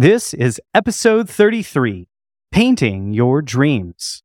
This is episode 33 Painting Your Dreams.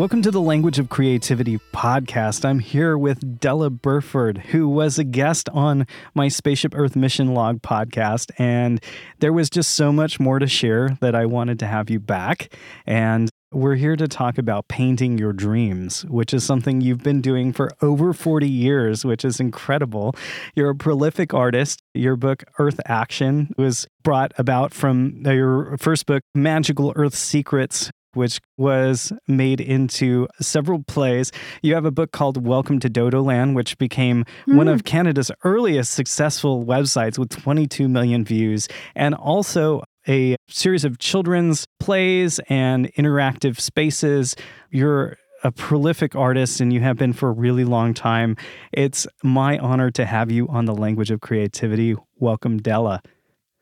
Welcome to the Language of Creativity podcast. I'm here with Della Burford, who was a guest on my Spaceship Earth Mission Log podcast. And there was just so much more to share that I wanted to have you back. And we're here to talk about painting your dreams, which is something you've been doing for over 40 years, which is incredible. You're a prolific artist. Your book, Earth Action, was brought about from uh, your first book, Magical Earth Secrets, which was made into several plays. You have a book called Welcome to Dodoland, which became one of mm. Canada's earliest successful websites with 22 million views, and also a series of children's plays and interactive spaces. You're a prolific artist and you have been for a really long time. It's my honor to have you on the language of creativity. Welcome, Della.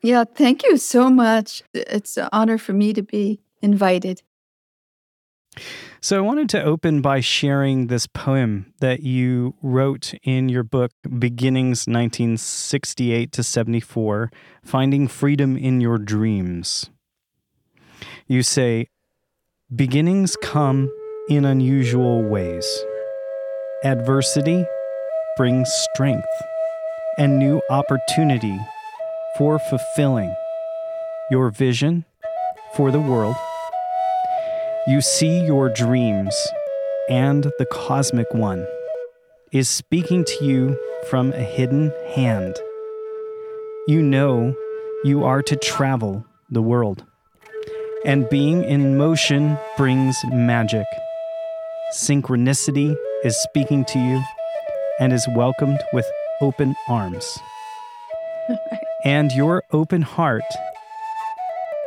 Yeah, thank you so much. It's an honor for me to be invited. So, I wanted to open by sharing this poem that you wrote in your book, Beginnings 1968 to 74 Finding Freedom in Your Dreams. You say, Beginnings come in unusual ways. Adversity brings strength and new opportunity for fulfilling your vision for the world you see your dreams, and the cosmic one is speaking to you from a hidden hand. You know you are to travel the world, and being in motion brings magic. Synchronicity is speaking to you and is welcomed with open arms. and your open heart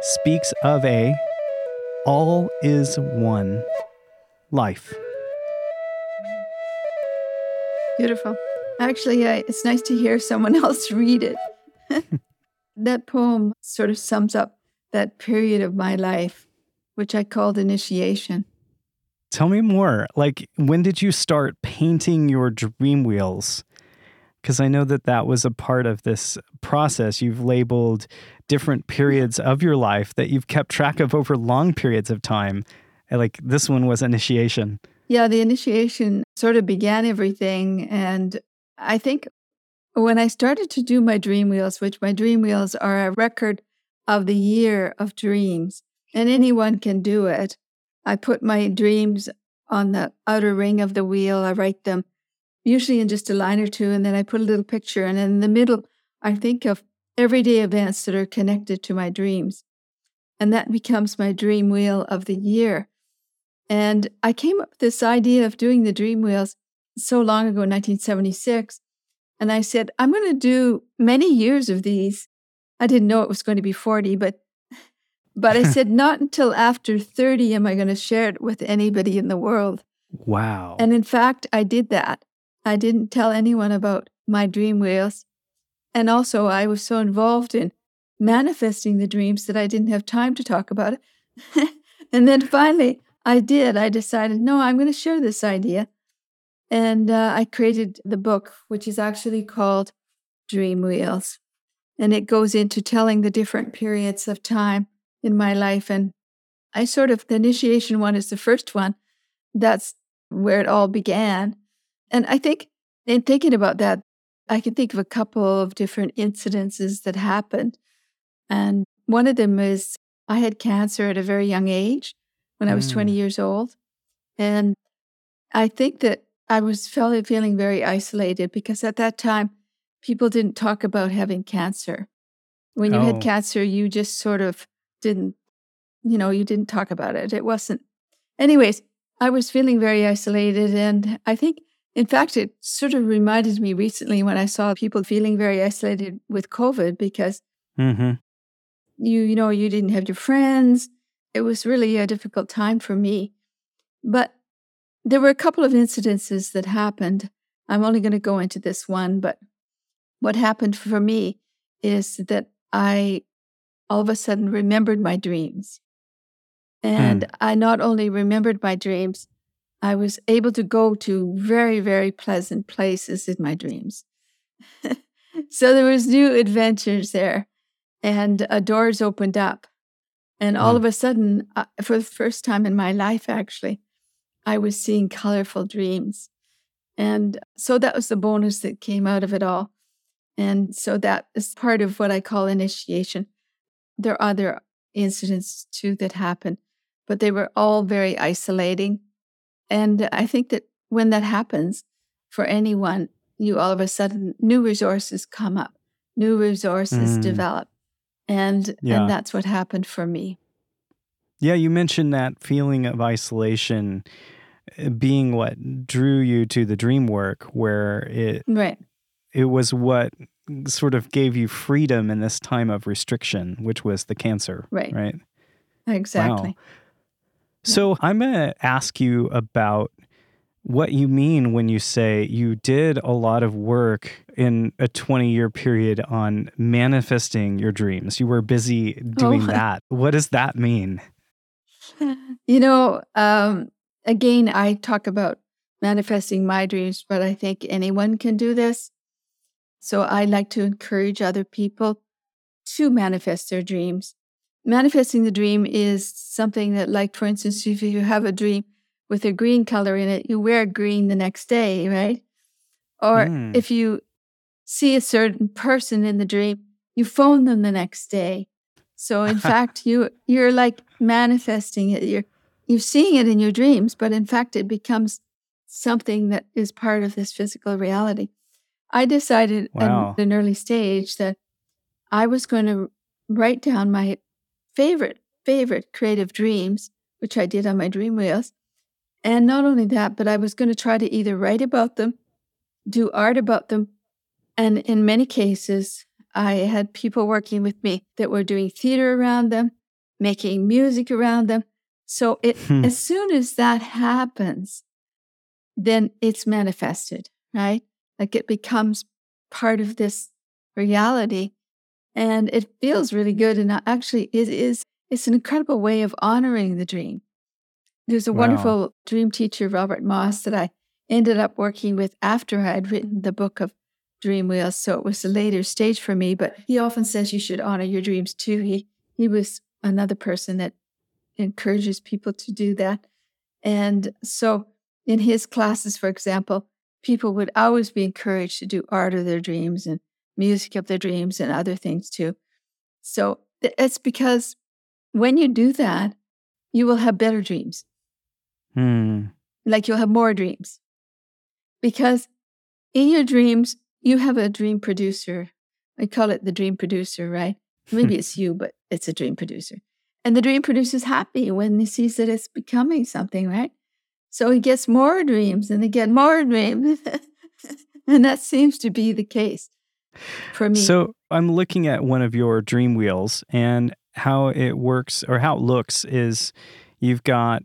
speaks of a all is one life. Beautiful. Actually, I, it's nice to hear someone else read it. that poem sort of sums up that period of my life, which I called initiation. Tell me more. Like, when did you start painting your dream wheels? Because I know that that was a part of this process. You've labeled different periods of your life that you've kept track of over long periods of time. Like, this one was initiation. Yeah, the initiation sort of began everything. And I think when I started to do my dream wheels, which my dream wheels are a record of the year of dreams, and anyone can do it, I put my dreams on the outer ring of the wheel. I write them usually in just a line or two, and then I put a little picture. And in the middle, I think of everyday events that are connected to my dreams. And that becomes my dream wheel of the year. And I came up with this idea of doing the dream wheels so long ago, 1976. And I said, I'm going to do many years of these. I didn't know it was going to be 40, but but I said, not until after 30 am I going to share it with anybody in the world. Wow. And in fact, I did that. I didn't tell anyone about my dream wheels. And also, I was so involved in manifesting the dreams that I didn't have time to talk about it. and then finally, I did. I decided, no, I'm going to share this idea. And uh, I created the book, which is actually called Dream Wheels. And it goes into telling the different periods of time in my life. And I sort of, the initiation one is the first one. That's where it all began. And I think in thinking about that, I can think of a couple of different incidences that happened. And one of them is I had cancer at a very young age when I was 20 Mm. years old. And I think that I was felt, feeling very isolated because at that time, people didn't talk about having cancer. When you Oh. had cancer, you just sort of didn't, you know, you didn't talk about it. It wasn't. Anyways, I was feeling very isolated. And I think, in fact, it sort of reminded me recently when I saw people feeling very isolated with COVID because hmm you you know you didn't have your friends. It was really a difficult time for me. But there were a couple of incidences that happened. I'm only going to go into this one but what happened for me is that i all of a sudden remembered my dreams. And i not only remembered my dreams i was able to go to very very pleasant places in my dreams. So there was new adventures there and uh, doors opened up. And all Mm. of a sudden uh, for the first time in my life actually i was seeing colorful dreams. And so that was the bonus that came out of it all. And so that is part of what i call initiation. There are other incidents too that happen but they were all very isolating and i think that when that happens for anyone you all of a sudden new resources come up new resources Mm. develop and Yeah. and that's what happened for me Yeah, you mentioned that feeling of isolation uh, being what drew you to the dream work, where it right it was what sort of gave you freedom in this time of restriction, which was the cancer. Right. Right. exactly So I'm going to ask you about what you mean when you say you did a lot of work in a 20 year period on manifesting your dreams. You were busy doing Oh. that. What does that mean? you know um again i talk about manifesting my dreams but i think anyone can do this so i like to encourage other people to manifest their dreams manifesting the dream is something that like for instance if you have a dream with a green color in it you wear green the next day right or Mm. if you see a certain person in the dream you phone them the next day so in fact you you're like manifesting it you're you're seeing it in your dreams but in fact it becomes something that is part of this physical reality i decided Wow. at an early stage that i was going to write down my favorite favorite creative dreams which i did on my dream wheels and not only that but i was going to try to either write about them do art about them and in many cases I had people working with me that were doing theater around them, making music around them. So it Hmm. as soon as that happens, then it's manifested, right? Like it becomes part of this reality and it feels really good. And uh, actually it is it's an incredible way of honoring the dream. There's a Wow. wonderful dream teacher, Robert Moss, that I ended up working with after I had written the book of Dream Wheels. So it was a later stage for me, but he often says you should honor your dreams too. He he was another person that encourages people to do that. And so in his classes, for example, people would always be encouraged to do art of their dreams and music of their dreams and other things too. So it's because when you do that, you will have better dreams Hmm. like you'll have more dreams. Because in your dreams, you have a dream producer. I call it the dream producer, right? Maybe it's you, but it's a dream producer. And the dream producer is happy when he sees that it's becoming something, right? So he gets more dreams and they get more dreams. and that seems to be the case for me. So I'm looking at one of your dream wheels and how it works or how it looks is you've got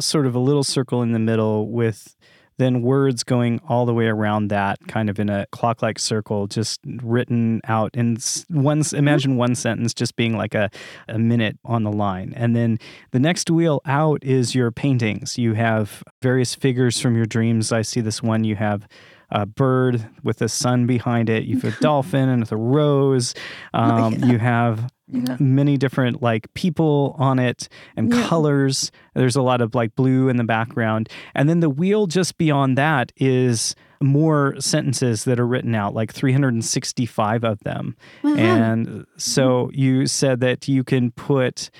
sort of a little circle in the middle with then words going all the way around that kind of in a clock like circle just written out in one mm-hmm. imagine one sentence just being like a, a minute on the line. And then the next wheel out is your paintings. You have various figures from your dreams. I see this one. You have a bird with a sun behind it. You have a dolphin and with a rose. Um, yeah. You have Yeah. many different like people on it and Yeah. colors. There's a lot of like blue in the background. And then the wheel just beyond that is more sentences that are written out, like 365 of them. Uh-huh. And so you said that you can put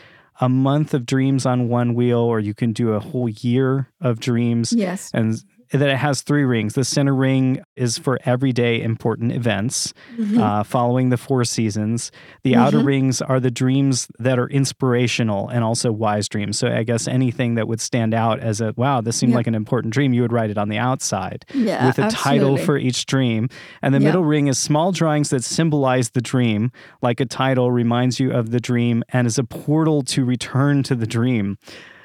a month of dreams on one wheel, or you can do a whole year of dreams. yes. And that it has three rings. The center ring is for everyday important events, Mhm. uh, following the four seasons. The outer Mhm. rings are the dreams that are inspirational and also wise dreams. So I guess anything that would stand out as a wow, this seemed Yeah. like an important dream, you would write it on the outside yeah, with a title for each dream. And the Yeah. middle ring is small drawings that symbolize the dream, like a title reminds you of the dream and is a portal to return to the dream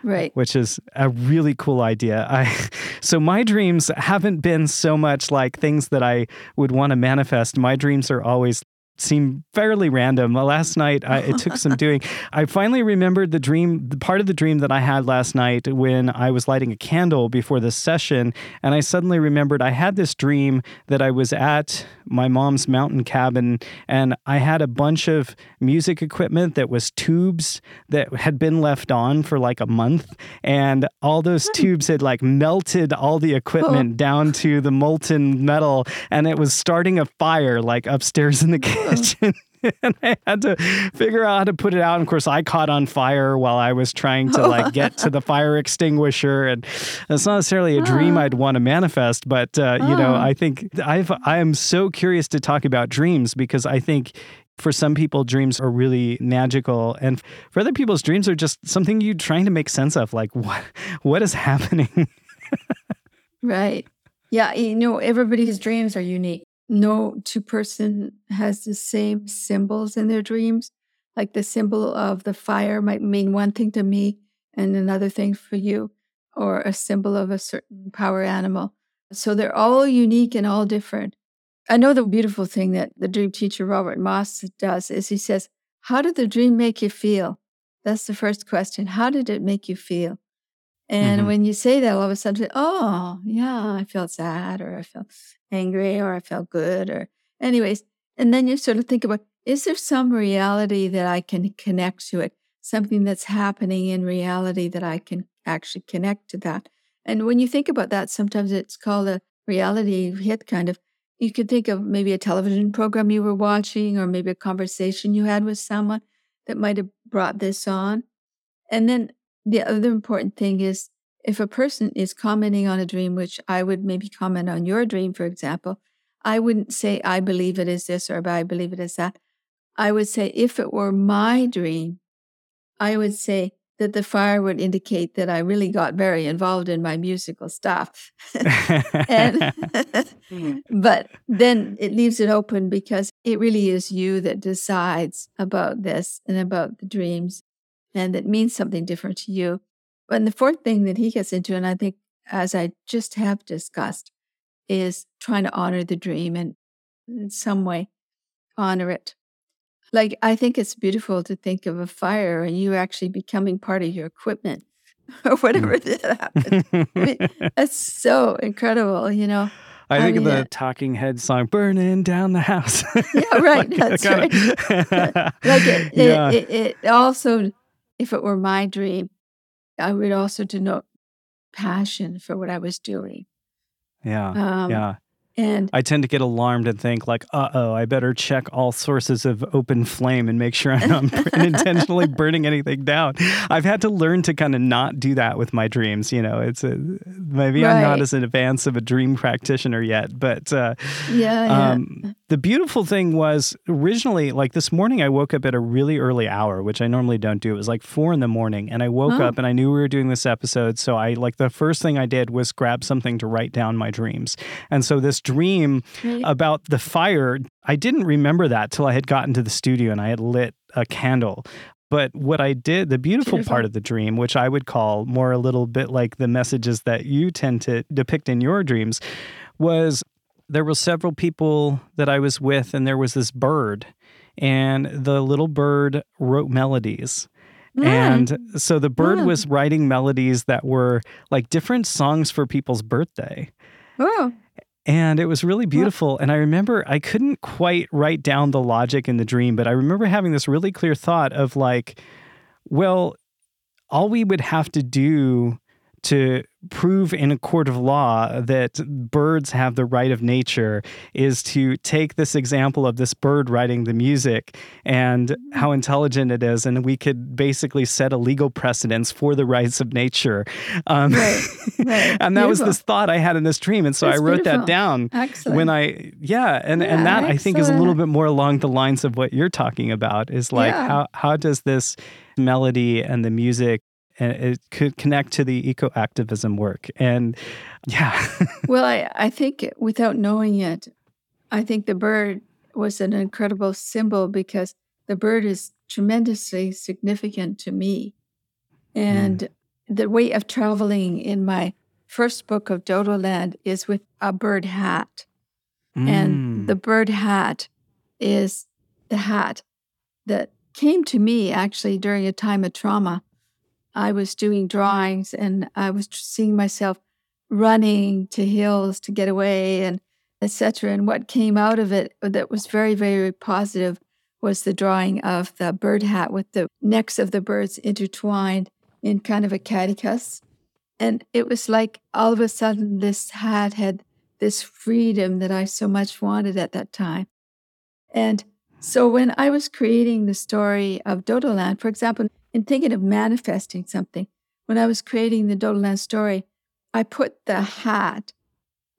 right. which is a really cool idea. I so my dreams haven't been so much like things that I would want to manifest. My dreams are always seem fairly random. Uh, Last night, I, it took some doing. I finally remembered the dream, the part of the dream that I had last night when I was lighting a candle before this session, and I suddenly remembered I had this dream that I was at my mom's mountain cabin, and I had a bunch of music equipment that was tubes that had been left on for like a month, and all those tubes had like melted all the equipment down to the molten metal, and it was starting a fire like upstairs in the kitchen. and I had to figure out how to put it out. And of course, I caught on fire while I was trying to like get to the fire extinguisher. And it's not necessarily a dream I'd want to manifest, but uh, you know. I think I've I am so curious to talk about dreams because I think for some people dreams are really magical and for other people's dreams are just something you're trying to make sense of like what what is happening Right. Yeah, you know, everybody's dreams are unique. No two person has the same symbols in their dreams. Like the symbol of the fire might mean one thing to me and another thing for you, or a symbol of a certain power animal. So they're all unique and all different. I know the beautiful thing that the dream teacher Robert Moss does is he says, How did the dream make you feel? That's the first question. How did it make you feel? And Mhm. when you say that, all of a sudden, oh, yeah, I felt sad or I felt angry or I felt good or, anyways. And then you sort of think about is there some reality that I can connect to it? Something that's happening in reality that I can actually connect to that. And when you think about that, sometimes it's called a reality hit kind of. You could think of maybe a television program you were watching or maybe a conversation you had with someone that might have brought this on. And then the other important thing is if a person is commenting on a dream, which I would maybe comment on your dream, for example, I wouldn't say, I believe it is this or I believe it is that. I would say, if it were my dream, I would say that the fire would indicate that I really got very involved in my musical stuff. and hmm. but then it leaves it open because it really is you that decides about this and about the dreams and that means something different to you. And the fourth thing that he gets into, and I think as I just have discussed, is trying to honor the dream and in some way honor it. Like I think it's beautiful to think of a fire and you actually becoming part of your equipment or whatever that happens. mean, That's so incredible, you know. I I think of the uh, Talking Head song, "Burning Down the House." Yeah, right, that's right. like it, yeah, it, it, it also, if it were my dream, I would also denote passion for what I was doing. yeah, Um, yeah. And I tend to get alarmed and think like, "Uh oh, I better check all sources of open flame and make sure I'm not intentionally burning anything down." I've had to learn to kind of not do that with my dreams. You know, it's a, maybe I'm not as in advance of a dream practitioner yet, but uh, yeah, yeah. Um, the beautiful thing was originally, like this morning, I woke up at a really early hour, which I normally don't do. It was like four in the morning, and I woke Oh. up and I knew we were doing this episode. So I like the first thing I did was grab something to write down my dreams. And so this dream about the fire, I didn't remember that till I had gotten to the studio and I had lit a candle. But what I did, the beautiful, Beautiful. part of the dream, which I would call more a little bit like the messages that you tend to depict in your dreams, was there were several people that I was with, and there was this bird, and the little bird wrote melodies. Mm. And so the bird Mm. was writing melodies that were like different songs for people's birthday. oh, And it was really beautiful. And I remember I couldn't quite write down the logic in the dream, but I remember having this really clear thought of like, well, all we would have to do to prove in a court of law that birds have the right of nature is to take this example of this bird writing the music and how intelligent it is and we could basically set a legal precedence for the rights of nature um, Right, right. and that was this thought i had in this dream and so That's i wrote beautiful. that down Excellent. when i yeah and and Yeah, that i think is a little bit more along the lines of what you're talking about is like Yeah. how how does this melody and the music and it could connect to the eco activism work and yeah well, I, I think without knowing it, I think the bird was an incredible symbol because the bird is tremendously significant to me. And the way of traveling in my first book of Dodoland is with a bird hat. And Mm. the bird hat is the hat that came to me actually during a time of trauma. I was doing mm-hmm. drawings and I was seeing myself running to hills to get away and etc. And what came out of it that was very, very positive was the drawing of the bird hat with the necks of the birds intertwined in kind of a caduceus. And it was like all of a sudden this hat had this freedom that I so much wanted at that time. And so when I was creating the story of Dodoland, for example, in thinking of manifesting something, when I was creating the Dodoland story, I put the hat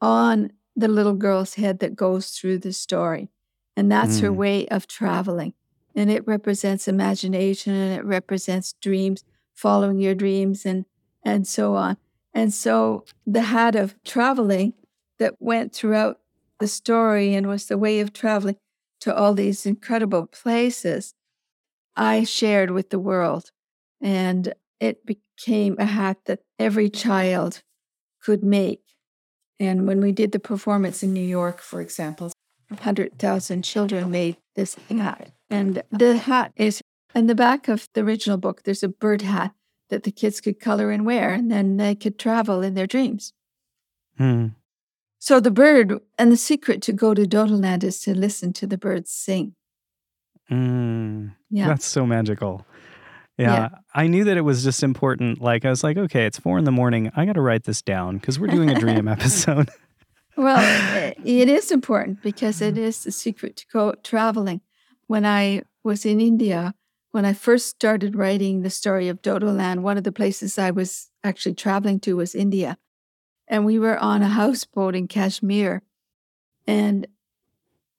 on the little girl's head that goes through the story. And that's her Mm. way of traveling. And it represents imagination and it represents dreams, following your dreams and and so on. And so the hat of traveling that went throughout the story and was the way of traveling to all these incredible places, I shared with the world. And it became a hat that every child could make. And when we did the performance in New York, for example, 100,000 children made this hat. And the hat is in the back of the original book, there's a bird hat that the kids could color and wear, and then they could travel in their dreams. Hmm. So the bird and the secret to go to Dodoland is to listen to the birds sing. Mm. Yeah. That's so magical. Yeah. Yeah. I knew that it was just important. Like, I was like, okay, it's four in the morning. I got to write this down because we're doing a dream episode. Well, i- it is important because it is the secret to go traveling. When I was in India, when I first started writing the story of Dodoland, one of the places I was actually traveling to was India. And we were on a houseboat in Kashmir. And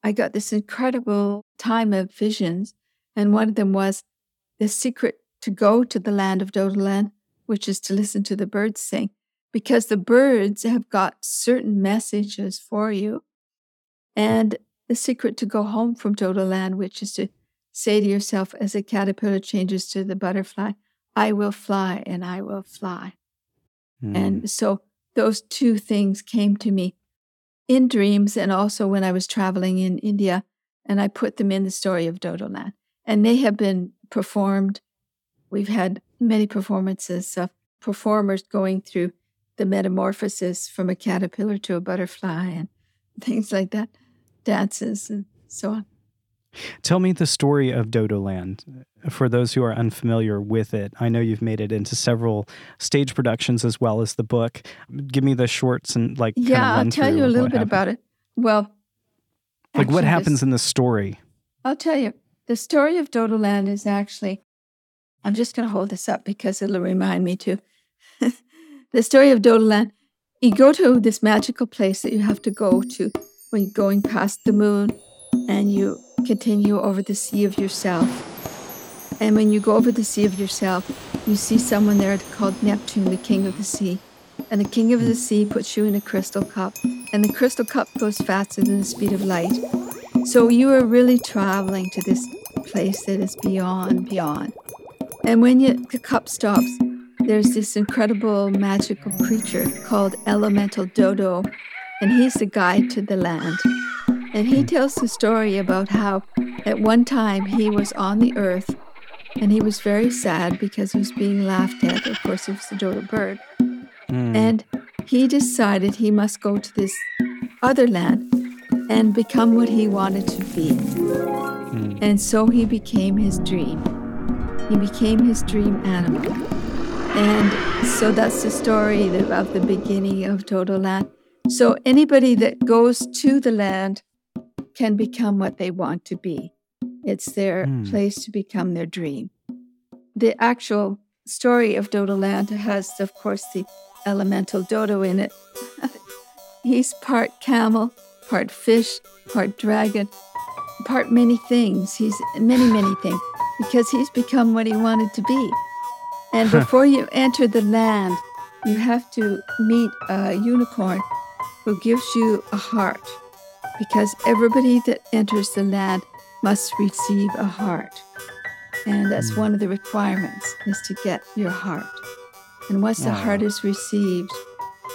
I got this incredible time of visions. And one of them was the secret to go to the land of Dodoland, which is to listen to the birds sing because the birds have got certain messages for you. And the secret to go home from Dodoland, which is to say to yourself as a caterpillar changes to the butterfly, I will fly and I will fly. Mm. And so those two things came to me in dreams and also when I was traveling in India. And I put them in the story of Dodoland. And they have been performed. We've had many performances of performers going through the metamorphosis from a caterpillar to a butterfly and things like that, dances and so on. Tell me the story of Dodoland for those who are unfamiliar with it. I know you've made it into several stage productions as well as the book. Give me the shorts and like yeah, I'll tell you a little bit happened. about it. Well, Like what happens this- in the story? I'll tell you. The story of Dodoland is actually, I'm just going to hold this up because it'll remind me to. the story of Dodoland, you go to this magical place that you have to go to when you're going past the moon and you continue over the sea of yourself. And when you go over the sea of yourself, you see someone there called Neptune, the king of the sea. And the king of the sea puts you in a crystal cup, and the crystal cup goes faster than the speed of light. So you are really traveling to this place that is beyond, beyond. And when you, the cup stops, there's this incredible magical creature called Elemental Dodo, and he's the guide to the land. And he tells the story about how at one time he was on the earth and he was very sad because he was being laughed at. Of course, it was the dodo bird. Mm. And he decided he must go to this other land and become what he wanted to be. Mm. And so he became his dream. He became his dream animal. And so that's the story of the beginning of Dodoland. So anybody that goes to the land can become what they want to be. It's their Hmm. place to become their dream. The actual story of Dodoland has, of course, the elemental dodo in it. He's part camel, part fish, part dragon, part many things. He's many, many things because he's become what he wanted to be. And before you enter the land, you have to meet a unicorn who gives you a heart because everybody that enters the land must receive a heart. And that's Mm. one of the requirements is to get your heart. And once the heart is received,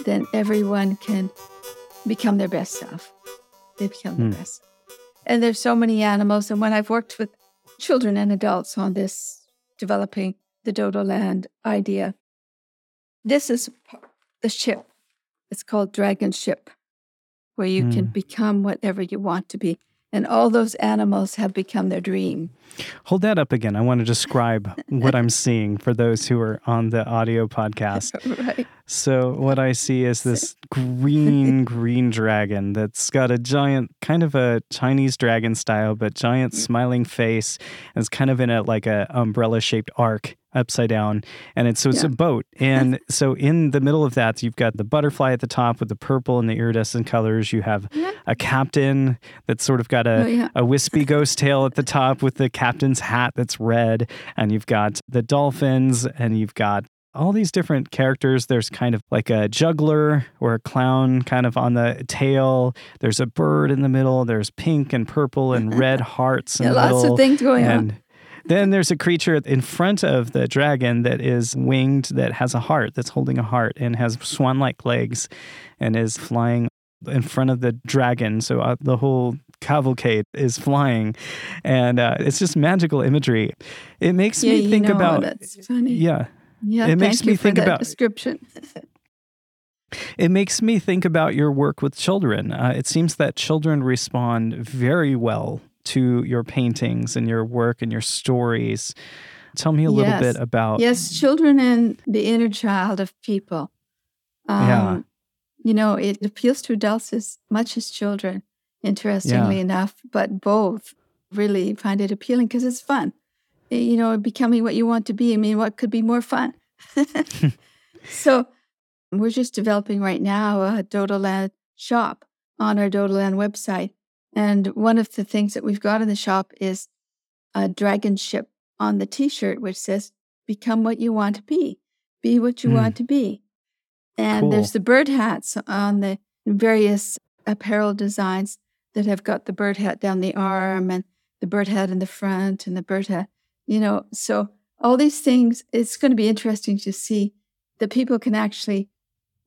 then everyone can become their best self. They become Hmm. their best. And there's so many animals. And when I've worked with children and adults on this, developing the Dodoland idea, this is the ship. It's called Dragon Ship, where you can Hmm. become whatever you want to be. And all those animals have become their dream. Hold that up again. I want to describe what I'm seeing for those who are on the audio podcast. right. So what I see is this green, green dragon that's got a giant, kind of a Chinese dragon style, but giant smiling face. And it's kind of in a like a umbrella shaped arc upside down. And it's so it's a boat. And so in the middle of that, you've got the butterfly at the top with the purple and the iridescent colors. You have Yeah. a captain that's sort of got a Oh, yeah. a wispy ghost tail at the top with the captain's hat that's red. And you've got the dolphins and you've got all these different characters. There's kind of like a juggler or a clown kind of on the tail. There's a bird in the middle. There's pink and purple and red hearts Yeah, lots middle. of things going on. Then there's a creature in front of the dragon that is winged that has a heart, that's holding a heart and has swan like legs and is flying in front of the dragon. So uh, the whole cavalcade is flying. And uh, it's just magical imagery. It makes Yeah, me think know, about. that's funny. Yeah. Yeah, it makes me think that about- description. It makes me think about your work with children. Uh, it seems that children respond very well to your paintings and your work and your stories. Tell me a little Yes. bit about. yes, children and the inner child of people. Um, Yeah. You know, it appeals to adults as much as children, interestingly enough, but both really find it appealing because it's fun. You know, becoming what you want to be. I mean, what could be more fun? so we're just developing right now a Dodoland shop on our Dodoland website. And one of the things that we've got in the shop is a dragon ship on the t shirt, which says, Become what you want to be, be what you Hmm. want to be. And there's the bird hats on the various apparel designs that have got the bird hat down the arm and the bird hat in the front and the bird hat, you know. So, all these things, it's going to be interesting to see that people can actually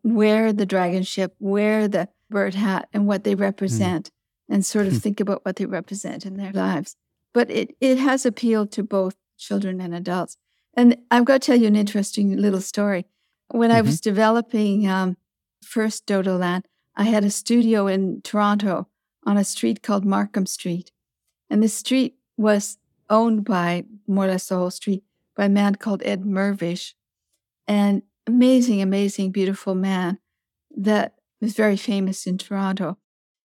wear the dragon ship, wear the bird hat, and what they represent, and sort of Hmm. think about what they represent in their lives. But it, it has appealed to both children and adults. And I've got to tell you an interesting little story. When I Mhm. was developing um, first Dodoland, I had a studio in Toronto on a street called Markham Street. And this street was owned by, more or less the whole street, by a man called Ed Mirvish. An amazing, amazing, beautiful man that was very famous in Toronto.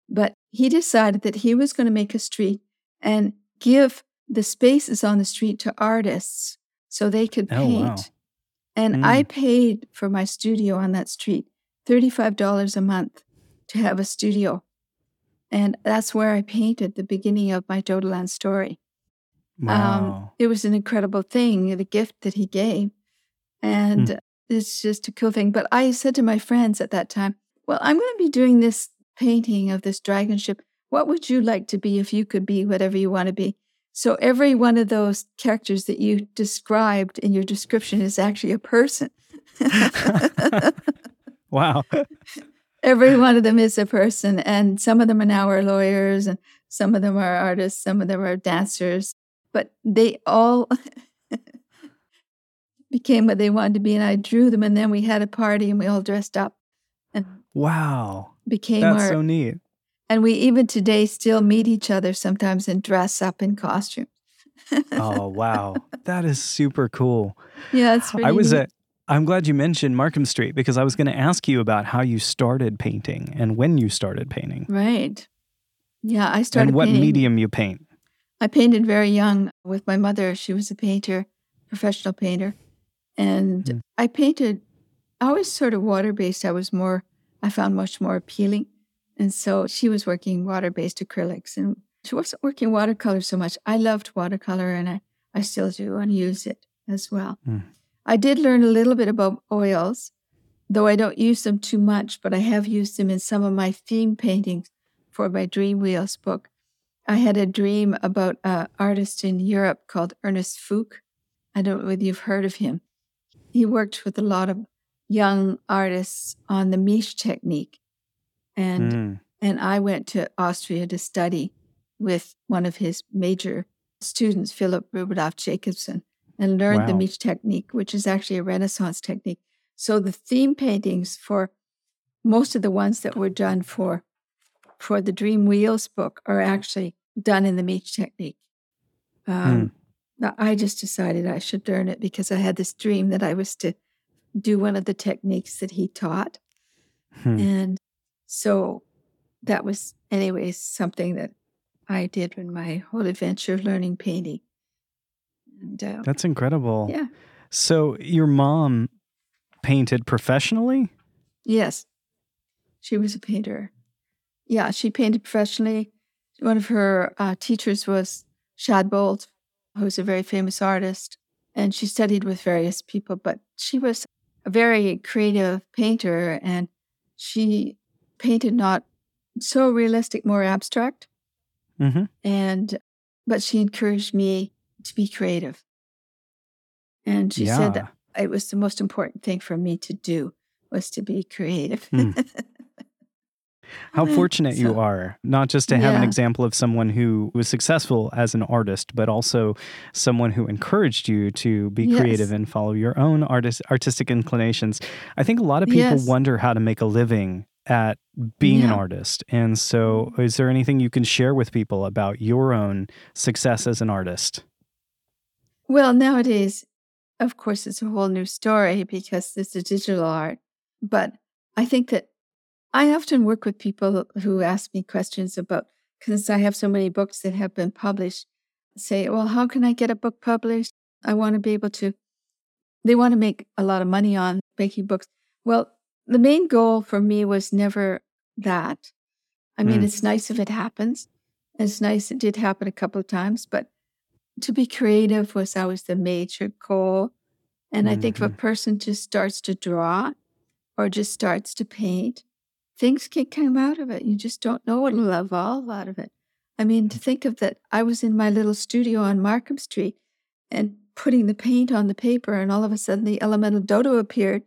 But he decided that he was going to make a street and give the spaces on the street to artists so they could Oh, paint. wow. And Mm. I paid for my studio on that street $35 a month to have a studio. And that's where I painted the beginning of my Dodoland story. Wow. Um, it was an incredible thing, the gift that he gave. And Hmm. it's just a cool thing. But I said to my friends at that time, well, I'm going to be doing this painting of this dragon ship. What would you like to be if you could be whatever you want to be? So every one of those characters that you described in your description is actually a person. wow. every one of them is a person and some of them are now are lawyers and some of them are artists some of them are dancers but they all became what they wanted to be and i drew them and then we had a party and we all dressed up and Wow. Became That's our so neat. and we even today still meet each other sometimes and dress up in costume Oh, wow. That is super cool. yeah it's I was neat. a I'm glad you mentioned Markham Street because I was going to ask you about how you started painting and when you started painting Right. Yeah, I started and what painting. medium you paint. I painted very young with my mother. She was a painter, professional painter. And Mm. I painted, I was sort of water based. I was more, I found much more appealing. And so she was working water based acrylics and she wasn't working watercolor so much. I loved watercolor and I, I still do and use it as well. Mm. I did learn a little bit about oils, though I don't use them too much, but I have used them in some of my theme paintings for my Dream Wheels book. I had a dream about an artist in Europe called Ernst Fuchs. I don't know whether you've heard of him. He worked with a lot of young artists on the Mische technique. And Mm. and I went to Austria to study with one of his major students, Philip Rubinov Jacobson, and learned the Wow. Mische technique, which is actually a Renaissance technique. So the theme paintings for most of the ones that were done for for the Dream Wheels book are actually done in the Mische technique. Um, now, I just decided I should learn it because I had this dream that I was to do one of the techniques that he taught. Hmm. And so that was, anyways, something that I did in my whole adventure of learning painting. And uh, That's incredible. yeah, So your mom painted professionally? yes, she was a painter. Yeah, she painted professionally. One of her uh, teachers was Shadbolt, who's a very famous artist. And she studied with various people, but she was a very creative painter and she painted not so realistic, more abstract. hmm and but she encouraged me to be creative and she said that it was the most important thing for me to do was to be creative Hmm. How mm-hmm. fortunate you are, not just to have an example of someone who was successful as an artist, but also someone who encouraged you to be creative and follow your own artist, artistic inclinations. I think a lot of people Yes. wonder how to make a living at being an artist. And so, is there anything you can share with people about your own success as an artist? well nowadays of course it's a whole new story because this is digital art but i think that i often work with people who ask me questions about because i have so many books that have been published say well how can i get a book published i want to be able to they want to make a lot of money on making books well the main goal for me was never that i mean Mm. it's nice if it happens it's nice it did happen a couple of times but to be creative was always the major goal. And I think if a Mhm. person just starts to draw or just starts to paint, things can come out of it. You just don't know what'll evolve out of it. I mean, to think of that, I was in my little studio on Markham Street and putting the paint on the paper, and all of a sudden the elemental dodo appeared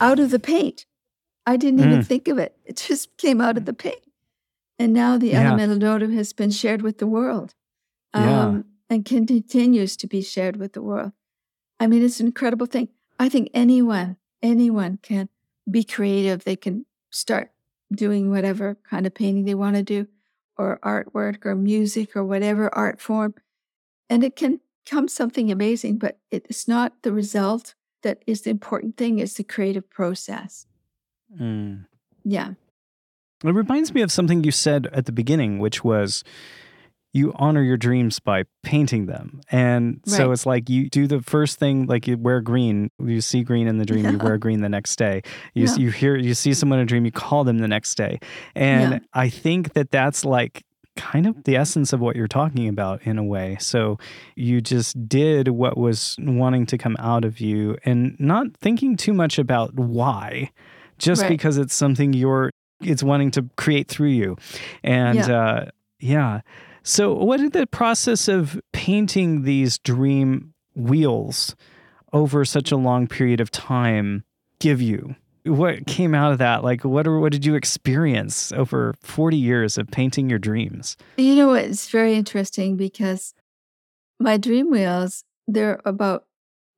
out of the paint. I didn't even Mm. think of it, it just came out of the paint. And now the Yeah. elemental dodo has been shared with the world Yeah. um, and continues to be shared with the world. I mean, it's an incredible thing. I think anyone, anyone can be creative. They can start doing whatever kind of painting they want to do, or artwork, or music, or whatever art form. And it can come something amazing, but it's not the result that is the important thing, it's the creative process. Mm. Yeah. It reminds me of something you said at the beginning, which was you honor your dreams by painting them. And so it's like you do the first thing, like you wear green, you see green in the dream, you wear green the next day. You, you hear, you see someone in a dream, you call them the next day. And. I think that that's like kind of the essence of what you're talking about in a way. So you just did what was wanting to come out of you and not thinking too much about why, just Right. because it's something you're it's wanting to create through you. And Yeah. uh yeah. So what did the process of painting these dream wheels over such a long period of time give you? What came out of that? Like what what did you experience over 40 years of painting your dreams? You know, it's very interesting because my dream wheels, they're about,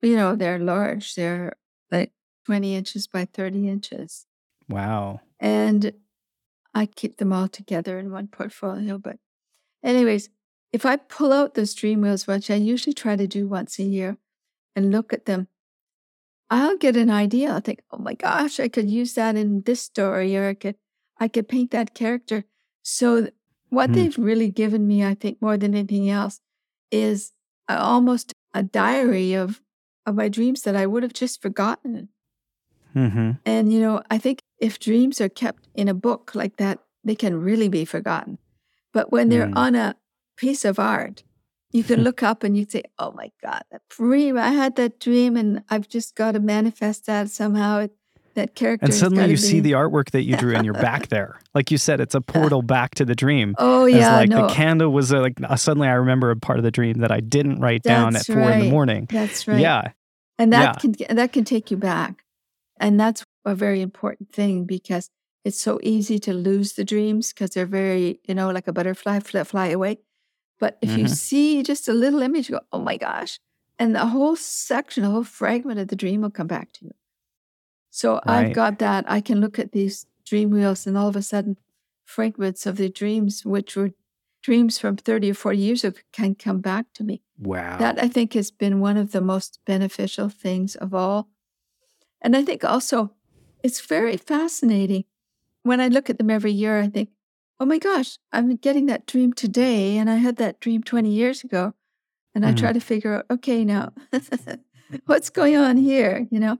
you know, they're large. They're like 20 inches by 30 inches. Wow. And I keep them all together in one portfolio. But, anyways, if I pull out those dream wheels, which I usually try to do once a year, and look at them, I'll get an idea. I'll think, oh my gosh, I could use that in this story, or I could, I could paint that character. So what Hmm. they've really given me, I think, more than anything else, is almost a diary of of my dreams that I would have just forgotten. Mm-hmm. And you know, I think if dreams are kept in a book like that, they can really be forgotten. But when they're Mm. on a piece of art, you can look up and you say, "Oh my God, that dream! I had that dream, and I've just got to manifest that somehow." It, that character. And suddenly you see the artwork that you drew and you're back there. Like you said, it's a portal back to the dream. Oh yeah, like no, the candle was uh, like uh, suddenly I remember a part of the dream that I didn't write down at That's four in the morning. that's right. Yeah. and that yeah. can that can take you back, and that's a very important thing because it's so easy to lose the dreams because they're very you know like a butterfly fly, fly away. But if you Mhm. see just a little image, you go, "Oh my gosh!" and the whole section, the whole fragment of the dream will come back to you. So I've got that. I can look at these dream wheels, and all of a sudden, fragments of the dreams, which were dreams from 30 or 40 years ago, can come back to me. Wow. That I think has been one of the most beneficial things of all. And I think also it's very fascinating. When I look at them every year, I think, oh my gosh, I'm getting that dream today. And I had that dream 20 years ago. And I try to figure out, okay, now what's going on here? You know,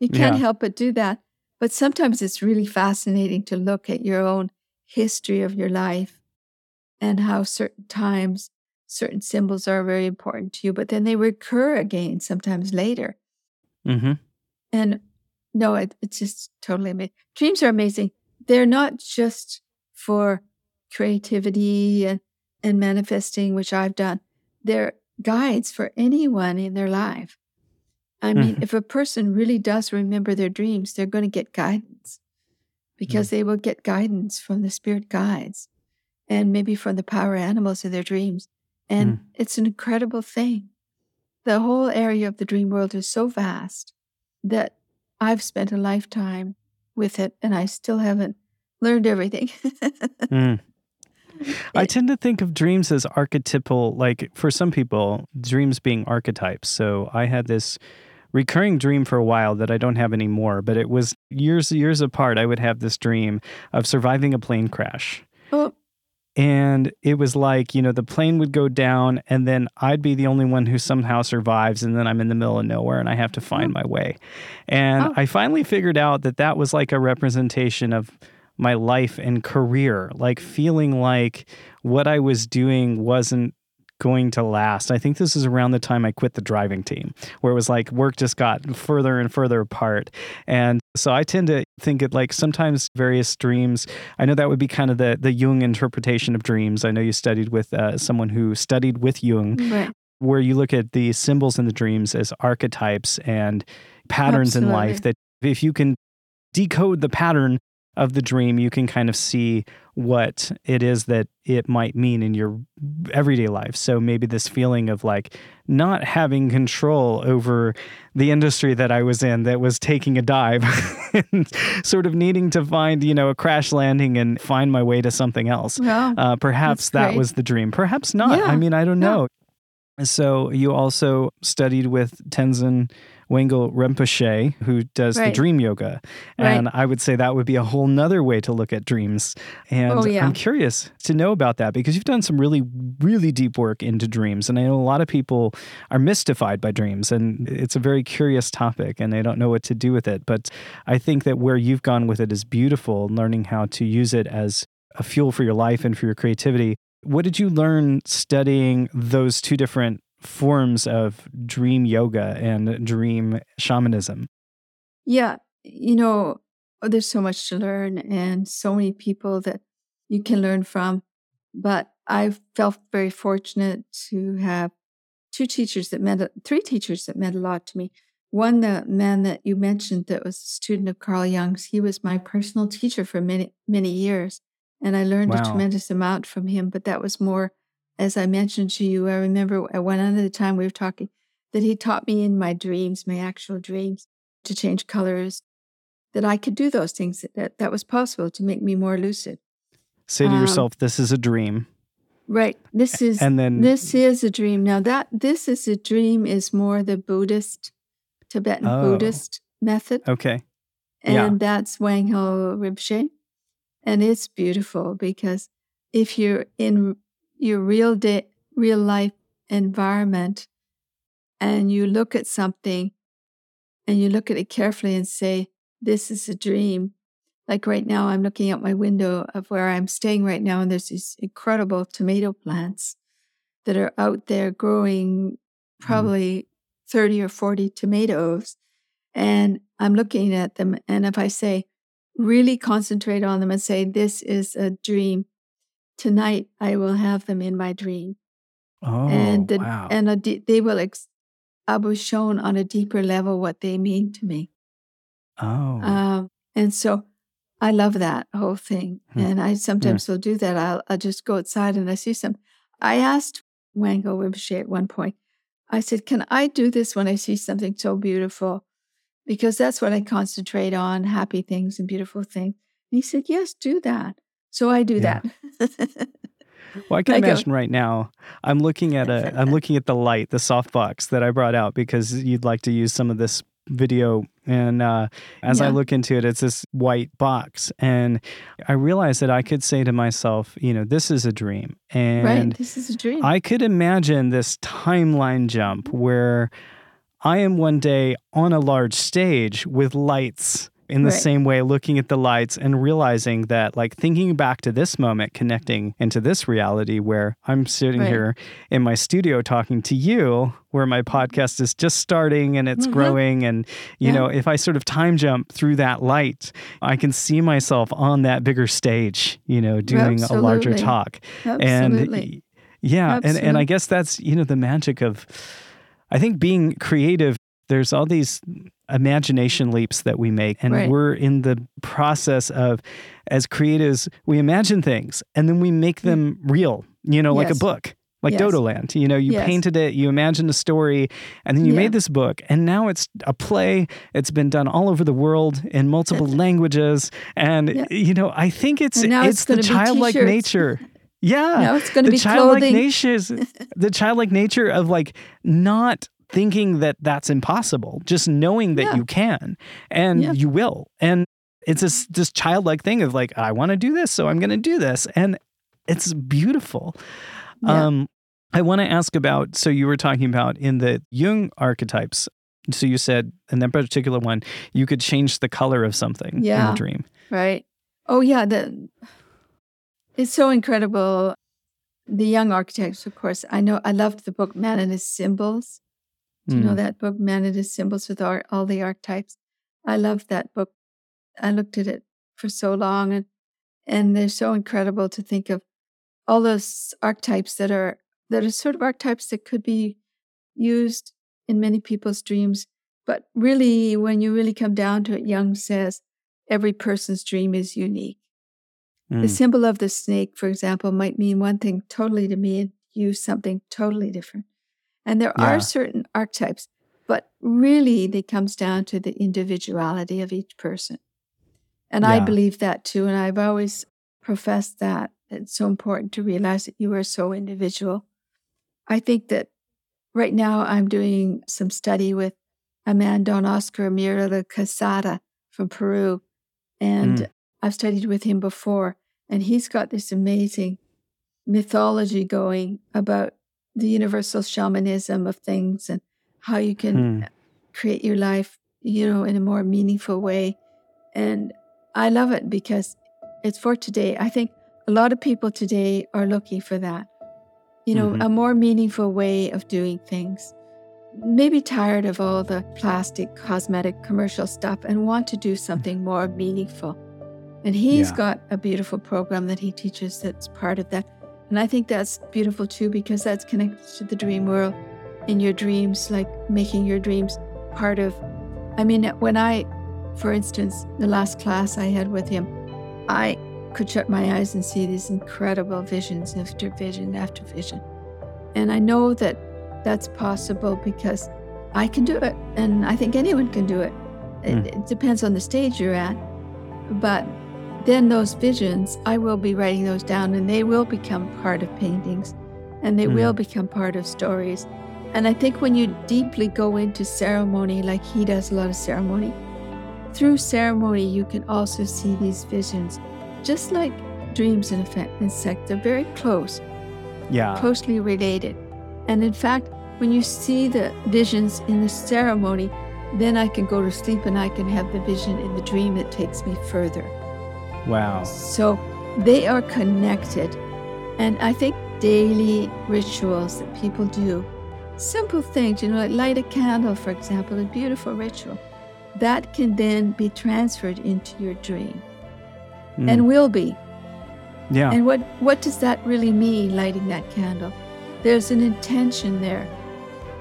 you can't Yeah. help but do that. But sometimes it's really fascinating to look at your own history of your life and how certain times certain symbols are very important to you, but then they recur again sometimes later. mm-hmm. And no, it, it's just totally amazing. Dreams are amazing. They're not just for creativity and, and manifesting, which I've done. They're guides for anyone in their life. I mean, Mhm. if a person really does remember their dreams, they're going to get guidance because they will get guidance from the spirit guides and maybe from the power animals in their dreams. And it's an incredible thing. The whole area of the dream world is so vast that I've spent a lifetime with it and I still haven't learned everything. Mm. I tend to think of dreams as archetypal, like for some people, dreams being archetypes. So I had this recurring dream for a while that I don't have anymore, but it was years, years apart. I would have this dream of surviving a plane crash. Oh, And it was like, you know, the plane would go down and then I'd be the only one who somehow survives. And then I'm in the middle of nowhere and I have to oh. find my way. And Oh. I finally figured out that that was like a representation of my life and career, like feeling like what I was doing wasn't going to last. I think this is around the time I quit the driving team, where it was like work just got further and further apart. And so I tend to think it like sometimes various dreams. I know that would be kind of the the Jung interpretation of dreams. I know you studied with uh, someone who studied with Jung, right. where you look at the symbols in the dreams as archetypes and patterns in life. That if you can decode the pattern of the dream, you can kind of see what it is that it might mean in your everyday life. So maybe this feeling of like not having control over the industry that I was in that was taking a dive and sort of needing to find, you know, a crash landing and find my way to something else. Uh, perhaps that was the dream. Perhaps not. Yeah, I mean, I don't yeah. know. So you also studied with Tenzin Wangyal Rinpoche, who does the dream yoga. Right. And I would say that would be a whole nother way to look at dreams. And Oh, yeah. I'm curious to know about that because you've done some really, really deep work into dreams. And I know a lot of people are mystified by dreams, and it's a very curious topic and they don't know what to do with it. But I think that where you've gone with it is beautiful, learning how to use it as a fuel for your life and for your creativity. What did you learn studying those two different forms of dream yoga and dream shamanism? yeah, you know, there's so much to learn and so many people that you can learn from. But I felt very fortunate to have two teachers that meant, three teachers that meant a lot to me. One, the man that you mentioned that was a student of Carl Jung's, he was my personal teacher for many, many years. And I learned a tremendous amount from him, but that was more, as I mentioned to you, I remember at one other time we were talking, that he taught me in my dreams, my actual dreams, to change colors, that I could do those things, that that was possible to make me more lucid. Say to Um, yourself, this is a dream. Right. This is And then this is a dream. Now that this is a dream is more the Buddhist Tibetan Oh. Buddhist method. Okay. and Yeah. that's Wangho Rinpoche. And it's beautiful because if you're in your real day, real life environment, and you look at something, and you look at it carefully and say, "This is a dream." Like right now, I'm looking out my window of where I'm staying right now, and there's these incredible tomato plants that are out there growing mm-hmm. probably 30 or 40 tomatoes. And I'm looking at them. And if I say, really concentrate on them and say, this is a dream, tonight I will have them in my dream. Oh, and the, wow. and a they will, ex- I was shown on a deeper level what they mean to me. oh. Um, and so I love that whole thing. Hmm. And I sometimes will do that. I'll, I'll just go outside and I see some. I asked Wango Rinpoche at one point, I said, Can I do this when I see something so beautiful? Because that's what I concentrate on happy things and beautiful things. And he said, Yes, do that. So I do Yeah. that. Well, I can I go- imagine right now. I'm looking at a. I'm looking at the light, the softbox that I brought out because you'd like to use some of this video. And uh, as I look into it, it's this white box, and I realized that I could say to myself, you know, this is a dream, and right. This is a dream. I could imagine this timeline jump where I am one day on a large stage with lights in the Right. same way, looking at the lights and realizing that, like, thinking back to this moment, connecting into this reality where I'm sitting Right. here in my studio talking to you, where my podcast is just starting and it's Mhm. growing. And, you Yeah. know, if I sort of time jump through that light, I can see myself on that bigger stage, you know, doing a larger talk Absolutely. and yeah and, and i guess that's you know the magic of i think being creative there's all these imagination leaps that we make and Right. we're in the process of as creatives we imagine things and then we make them real you know like a. Book like Yes. Dodoland, you know, you Yes. painted it, you imagined a story, and then you Yeah. made this book, and now it's a play. It's been done all over the world in multiple languages, and Yeah. you know, I think it's now it's it's the childlike t-shirts. nature. Yeah, now it's going to the be childlike clothing. nature the childlike nature of like not thinking that that's impossible just knowing that Yeah. you can and Yeah. you will and it's this this childlike thing of like i want to do this so i'm going to do this and it's beautiful Yeah. um i want to ask about so you were talking about in the jung archetypes so you said in that particular one you could change the color of something in Yeah. the dream Right. Oh yeah, the it's so incredible. The Jung archetypes, of course. I know I loved the book Man and His Symbols. Do you know Mm. that book, Man and His Symbols with all the archetypes? I loved that book. I looked at it for so long and and they're so incredible to think of all those archetypes that are that are sort of archetypes that could be used in many people's dreams. But really, when you really come down to it, Jung says every person's dream is unique. The Mm. symbol of the snake, for example, might mean one thing totally to me and you something totally different. And there Yeah. are certain archetypes, but really it comes down to the individuality of each person. And I believe that too. And I've always professed that. It's so important to realize that you are so individual. I think that right now I'm doing some study with a man, Don Oscar Miro-Quesada from Peru. And Mm. I've studied with him before. And he's got this amazing mythology going about the universal shamanism of things and how you can Hmm. create your life, you know, in a more meaningful way. And I love it because it's for today. I think a lot of people today are looking for that, you know, Mhm. a more meaningful way of doing things. Maybe tired of all the plastic, cosmetic, commercial stuff and want to do something more meaningful. And he's Yeah. got a beautiful program that he teaches that's part of that. And I think that's beautiful too because that's connected to the dream world in your dreams, like making your dreams part of. I mean, when I, for instance, the last class I had with him, I could shut my eyes and see these incredible visions after vision after vision. And I know that that's possible because I can do it. And I think anyone can do it. It, Mm. it depends on the stage you're at. But then those visions, I will be writing those down and they will become part of paintings and they Mm. will become part of stories. And I think when you deeply go into ceremony, like he does a lot of ceremony, through ceremony, you can also see these visions, just like dreams in effect, in they're very close, Yeah. closely related. And in fact, when you see the visions in the ceremony, then I can go to sleep and I can have the vision in the dream that takes me further. Wow. So they are connected. And I think daily rituals that people do, simple things, you know, like light a candle, for example, a beautiful ritual, that can then be transferred into your dream Mm. and will be. yeah. And what, what does that really mean, lighting that candle? There's an intention there,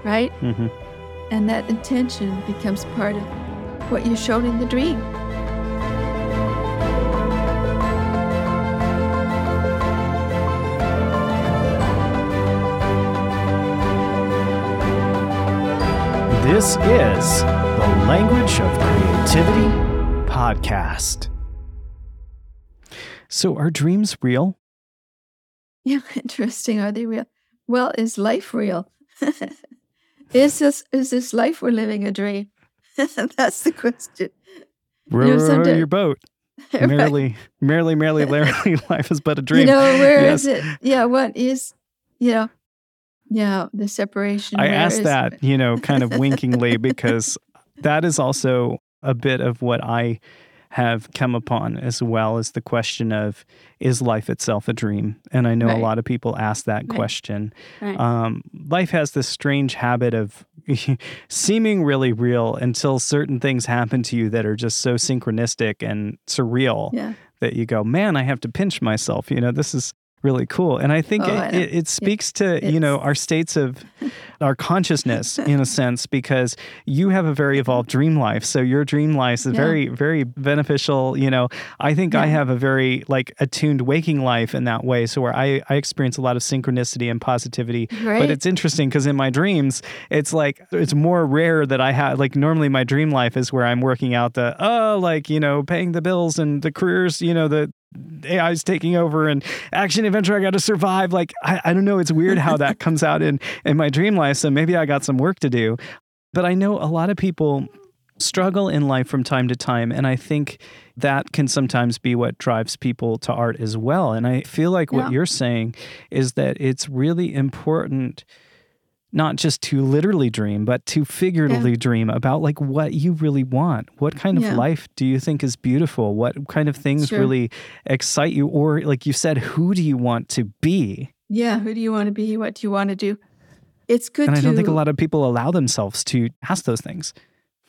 right? hmm And that intention becomes part of what you showed in the dream. This is the Language of Creativity podcast. So, are dreams real? Yeah, interesting. Are they real? Well, is life real? is this is this life we're living a dream? That's the question. Row, know, row your boat. Right. Merrily, merrily, merrily, merrily, life is but a You dream. know, where is Yes. it? Yeah, what is, you know, yeah, the separation. I asked that, you know, kind of winkingly because that is also a bit of what I have come upon as well as the question of is life itself a dream? And I know a lot of people ask that Right. question. Right. Um, life has this strange habit of seeming really real until certain things happen to you that are just so synchronistic and surreal yeah, that you go, man, I have to pinch myself. You know, this is really cool. And I think Oh, it, know. it, it speaks to, you know, our states of our consciousness in a sense, because you have a very evolved dream life. So your dream life is Yeah. very, very beneficial. You know, I think I have a very like attuned waking life in that way. So where I, I experience a lot of synchronicity and positivity. right. But it's interesting because in my dreams, it's like it's more rare that I have like normally my dream life is where I'm working out the oh like you know paying the bills and the careers you know the AI's taking over and action adventure I got to survive like I, I don't know it's weird how that comes out in in my dream life so maybe I got some work to do but I know a lot of people struggle in life from time to time and I think that can sometimes be what drives people to art as well and I feel like what Yeah. you're saying is that it's really important not just to literally dream but to figuratively dream about like what you really want what kind of Yeah. life do you think is beautiful what kind of things Sure. really excite you or like you said who do you want to be yeah, who do you want to be? What do you want to do? It's good and i don't think a lot of people allow themselves to ask those things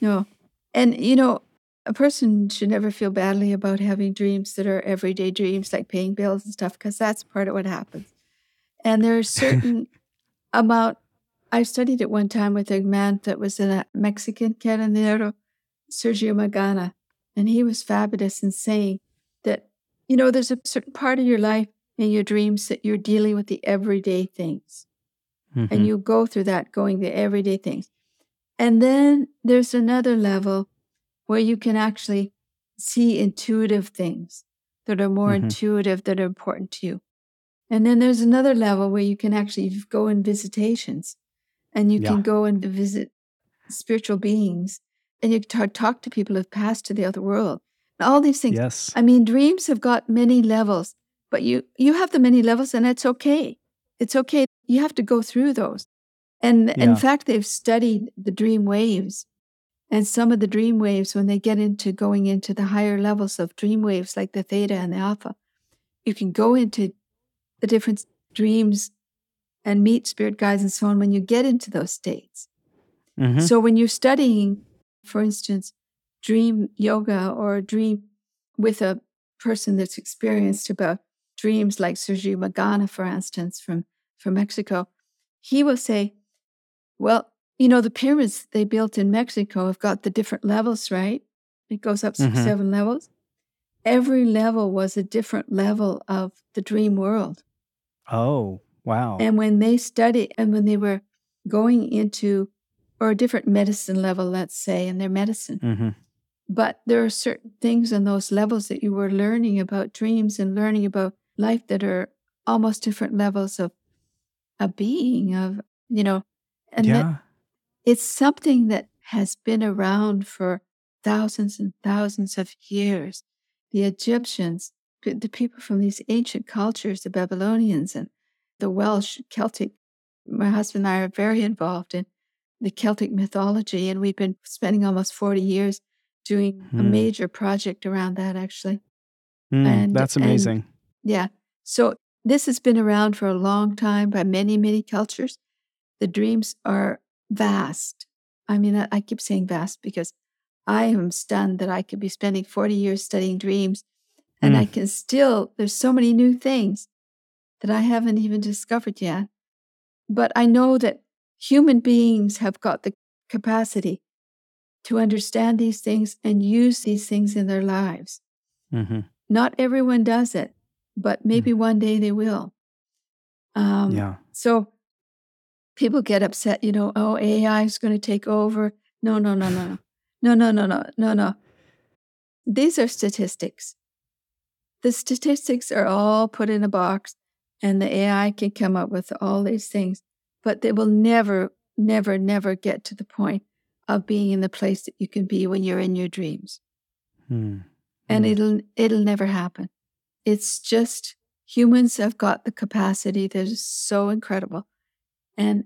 No. And, you know, a person should never feel badly about having dreams that are everyday dreams, like paying bills and stuff, because that's part of what happens. And there's certain amount. I studied it one time with a man that was a Mexican carabinero, Sergio Magana, and he was fabulous in saying that, you know, there's a certain part of your life in your dreams that you're dealing with the everyday things Mhm. and you go through that going the everyday things and then there's another level where you can actually see intuitive things that are more Mhm. intuitive that are important to you and then there's another level where you can actually go in visitations and you Yeah. can go and visit spiritual beings and you can talk, talk to people who've passed to the other world and all these things yes I mean, dreams have got many levels, but you you have the many levels, and it's okay. It's okay. You have to go through those. And Yeah. in fact, they've studied the dream waves, and some of the dream waves, when they get into going into the higher levels of dream waves, like the theta and the alpha, you can go into the different dreams and meet spirit guides and so on when you get into those states. Mhm. So when you're studying, for instance, dream yoga or dream with a person that's experienced about dreams, like Sergio Magana, for instance, from, from Mexico, he will say, Well, you know, the pyramids they built in Mexico have got the different levels, right? It goes up 6 Mhm. seven levels. Every level was a different level of the dream world. oh wow And when they studied and when they were going into, or a different medicine level, let's say, in their medicine, hmm but there are certain things on those levels that you were learning about dreams and learning about life that are almost different levels of a being, of, you know, And that yeah. it's something that has been around for thousands and thousands of years. The Egyptians, the people from these ancient cultures, the Babylonians and the Welsh, Celtic. My husband and I are very involved in the Celtic mythology, and we've been spending almost 40 years doing a Hmm. major project around that, actually. Mm, and- that's and- amazing. Yeah. So this has been around for a long time by many, many cultures. The dreams are vast. I mean, I, I keep saying vast because I am stunned that I could be spending 40 years studying dreams and Mm. I can still, there's so many new things that I haven't even discovered yet. But I know that human beings have got the capacity to understand these things and use these things in their lives. hmm Not everyone does it, but maybe one day they will. Um, yeah. So people get upset, you know, oh, AI is going to take over. No, no, no, no, no, no, no, no, no, no. These are statistics. The statistics are all put in a box, and the AI can come up with all these things, but they will never, never, never get to the point of being in the place that you can be when you're in your dreams Mm. and Mm. it'll it'll never happen. It's just humans have got the capacity that is so incredible, and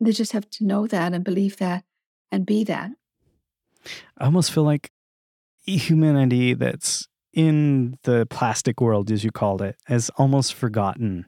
they just have to know that and believe that and be that. I almost feel like humanity that's in the plastic world, as you called it, has almost forgotten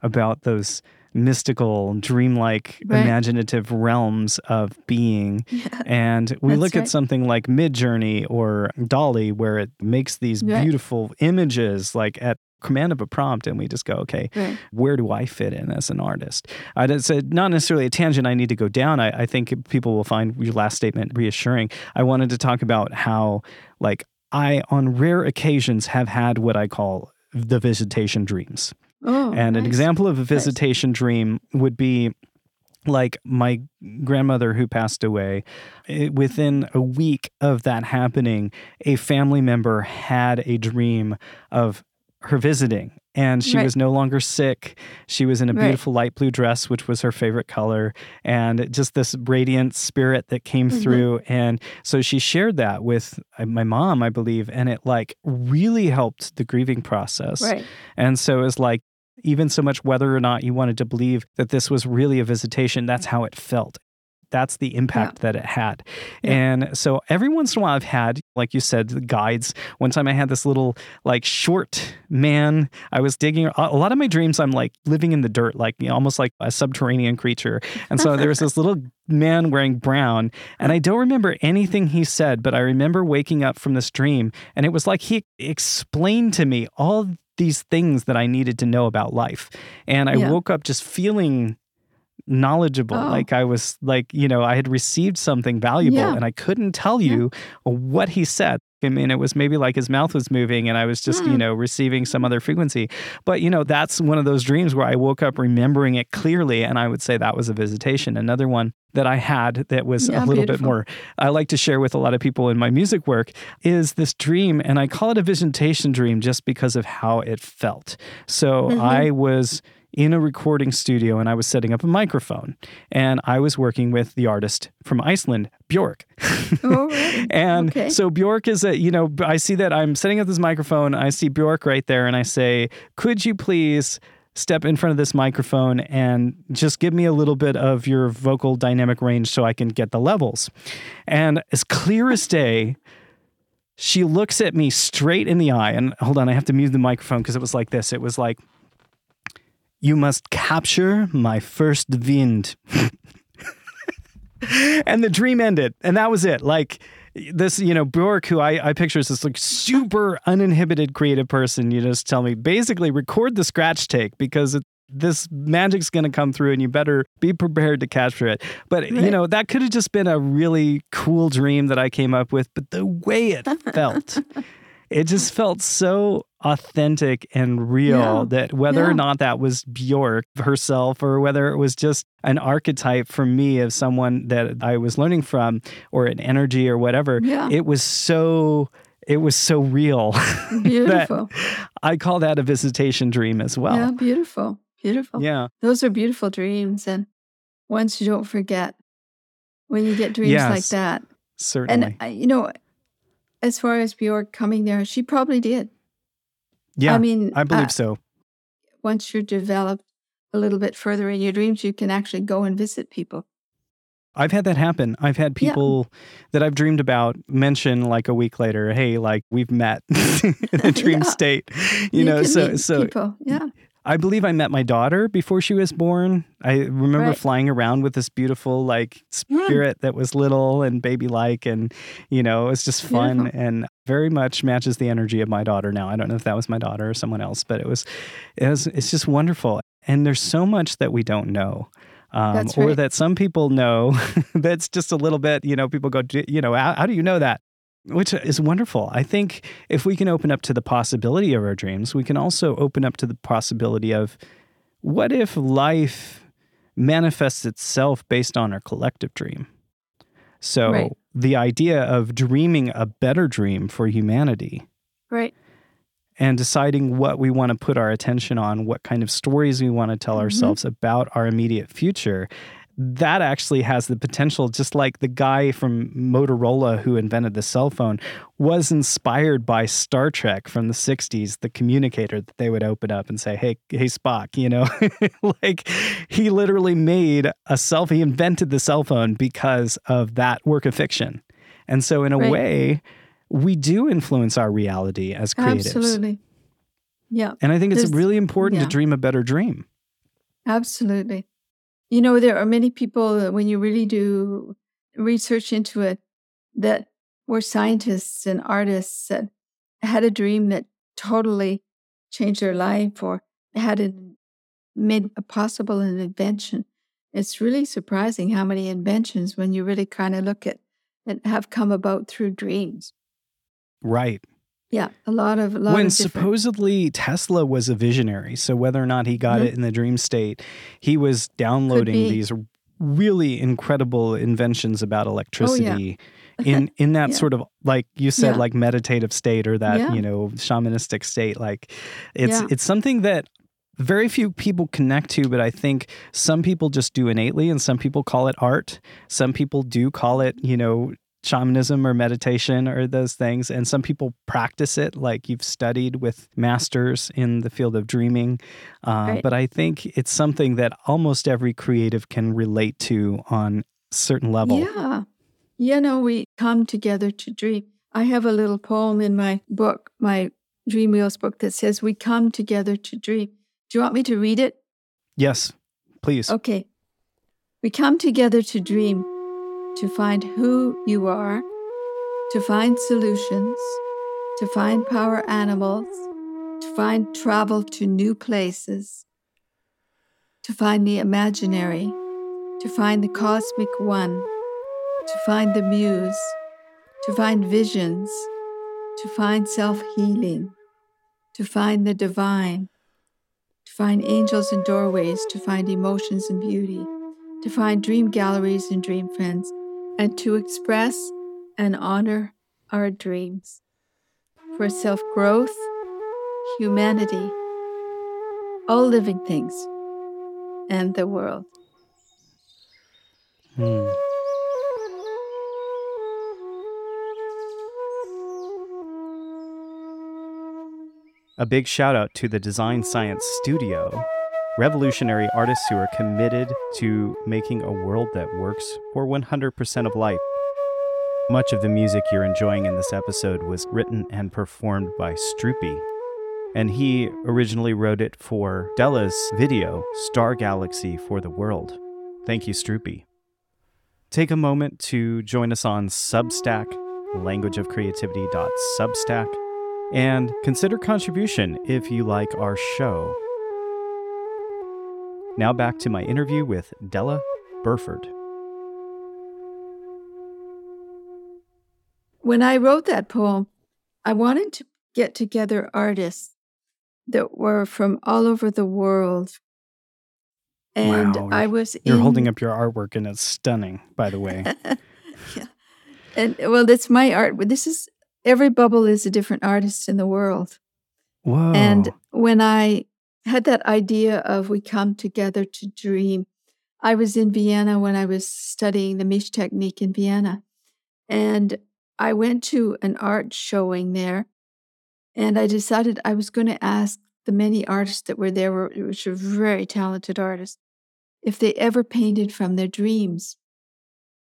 about those mystical, dreamlike, Right. imaginative realms of being. And we look at something like Midjourney or DALL-E, where it makes these Right. beautiful images like at command of a prompt, and we just go, okay, Right. where do I fit in as an artist? I, it's a, not necessarily a tangent I need to go down. I, I think people will find your last statement reassuring. I wanted to talk about how, like, I, on rare occasions, have had what I call the visitation dreams. Oh, and an example of a visitation dream would be like my grandmother who passed away it- within a week of that happening a family member had a dream of her visiting and she Right. was no longer sick she was in a Right. beautiful light blue dress which was her favorite color and just this radiant spirit that came Mhm. through and so she shared that with uh, my mom i believe and it like really helped the grieving process Right. and so it's like, even so much whether or not you wanted to believe that this was really a visitation, that's how it felt. That's the impact that it had. Yeah. And so every once in a while, I've had, like you said, guides. One time I had this little, like, short man. I was digging. A a lot of my dreams, I'm like living in the dirt, like you know, almost like a subterranean creature. And so there was this little man wearing brown. And I don't remember anything he said, but I remember waking up from this dream. And it was like he explained to me all these things that I needed to know about life. And I Yeah. woke up just feeling knowledgeable Oh. like i was like you know i had received something valuable Yeah. and i couldn't tell you what he said i mean it was maybe like his mouth was moving and i was just you Mm. know receiving some other frequency but you know that's one of those dreams where i woke up remembering it clearly and i would say that was a visitation another one that i had that was Yeah, a little bit more i like to share with a lot of people in my music work is this dream and i call it a visitation dream just because of how it felt so Mhm. i was in a recording studio and I was setting up a microphone and I was working with the artist from Iceland, Bjork. Oh, and Okay. so Bjork is a, you know, I see that I'm setting up this microphone. I see Bjork right there and I say, could you please step in front of this microphone and just give me a little bit of your vocal dynamic range so I can get the levels? And as clear as day, she looks at me straight in the eye and hold on, I have to mute the microphone because it was like this. It was like, you must capture my first wind. and the dream ended. And that was it. Like this, you know, Bjork, who I, I picture as this like super uninhibited creative person, you just tell me basically record the scratch take because it, this magic's going to come through and you better be prepared to capture it. But, you know, that could have just been a really cool dream that I came up with. But the way it felt, it just felt so authentic and real Yeah. that whether Yeah. or not that was Bjork herself or whether it was just an archetype for me of someone that I was learning from or an energy or whatever, Yeah. it was so it was so real. Beautiful. I call that a visitation dream as well. yeah, beautiful. Beautiful. Yeah. Those are beautiful dreams. And ones you don't forget when you get dreams like that. certainly. And, you know, as far as Bjork coming there, she probably did. yeah, I mean, I believe uh, so. once you're developed a little bit further in your dreams, you can actually go and visit people. I've had that happen. I've had Yeah. people that I've dreamed about mention like a week later, "Hey, like we've met in a dream Yeah. state." You, know, can so so people. Yeah. I believe I met my daughter before she was born. I remember Right. flying around with this beautiful like spirit that was little and baby like and you know, it was just fun Beautiful. and very much matches the energy of my daughter now. I don't know if that was my daughter or someone else, but it was it was it's just wonderful. And there's so much that we don't know. Um, That's or that some people know that's just a little bit, you know, people go, you know, how, how do you know that? Which is wonderful. I think if we can open up to the possibility of our dreams, we can also open up to the possibility of what if life manifests itself based on our collective dream? So Right. the idea of dreaming a better dream for humanity Right. and deciding what we want to put our attention on, what kind of stories we want to tell Mhm. ourselves about our immediate future, that actually has the potential, just like the guy from Motorola who invented the cell phone was inspired by Star Trek from the 60s, the communicator that they would open up and say, Hey, hey, Spock, you know, like he literally made a cell he invented the cell phone because of that work of fiction. And so, in a Right. way, we do influence our reality as creatives. Absolutely. Yeah. And I think it's There's- really important yeah. to dream a better dream. Absolutely. You know, there are many people that when you really do research into it that were scientists and artists that had a dream that totally changed their life or had made a possible an invention. It's really surprising how many inventions, when you really kind of look at it, have come about through dreams. Right. Yeah, a lot of a lot when of supposedly Tesla was a visionary. So whether or not he got Mhm. it in the dream state, he was downloading these really incredible inventions about electricity in in that Oh, Yeah. sort of like you said Yeah. like meditative state or that, Yeah. you know, shamanistic state. Like it's Yeah. it's something that very few people connect to, but I think some people just do innately and some people call it art. Some people do call it, you know, shamanism or meditation or those things. And some people practice it, like you've studied with masters in the field of dreaming. Uh, Right. But I think it's something that almost every creative can relate to on a certain level. Yeah. You know, we come together to dream. I have a little poem in my book, my Dream Wheels book, that says, We come together to dream. Do you want me to read it? Yes, please. Okay. We come together to dream, to find who you are, to find solutions, to find power animals, to find travel to new places, to find the imaginary, to find the cosmic one, to find the muse, to find visions, to find self healing, to find the divine, to find angels in doorways, to find emotions and beauty, to find dream galleries and dream friends, and to express and honor our dreams for self growth, humanity, all living things, and the world. Hmm. A big shout out to the Design Science Studio, revolutionary artists who are committed to making a world that works for 100% of life. Much of the music you're enjoying in this episode was written and performed by Stroopy, and he originally wrote it for Della's video, Star Galaxy for the World. Thank you, Stroopy. Take a moment to join us on Substack, languageofcreativity.substack, and consider contribution if you like our show. Now back to my interview with Della Burford. When I wrote that poem, I wanted to get together artists that were from all over the world. And Wow, I was You're in, holding up your artwork and it's stunning, by the way. yeah. And well, that's my art. This is every bubble is a different artist in the world. Whoa. And when I had that idea of we come together to dream, I was in Vienna when I was studying the Mische technique in Vienna. And I went to an art showing there. And I decided I was going to ask the many artists that were there, which were very talented artists, if they ever painted from their dreams.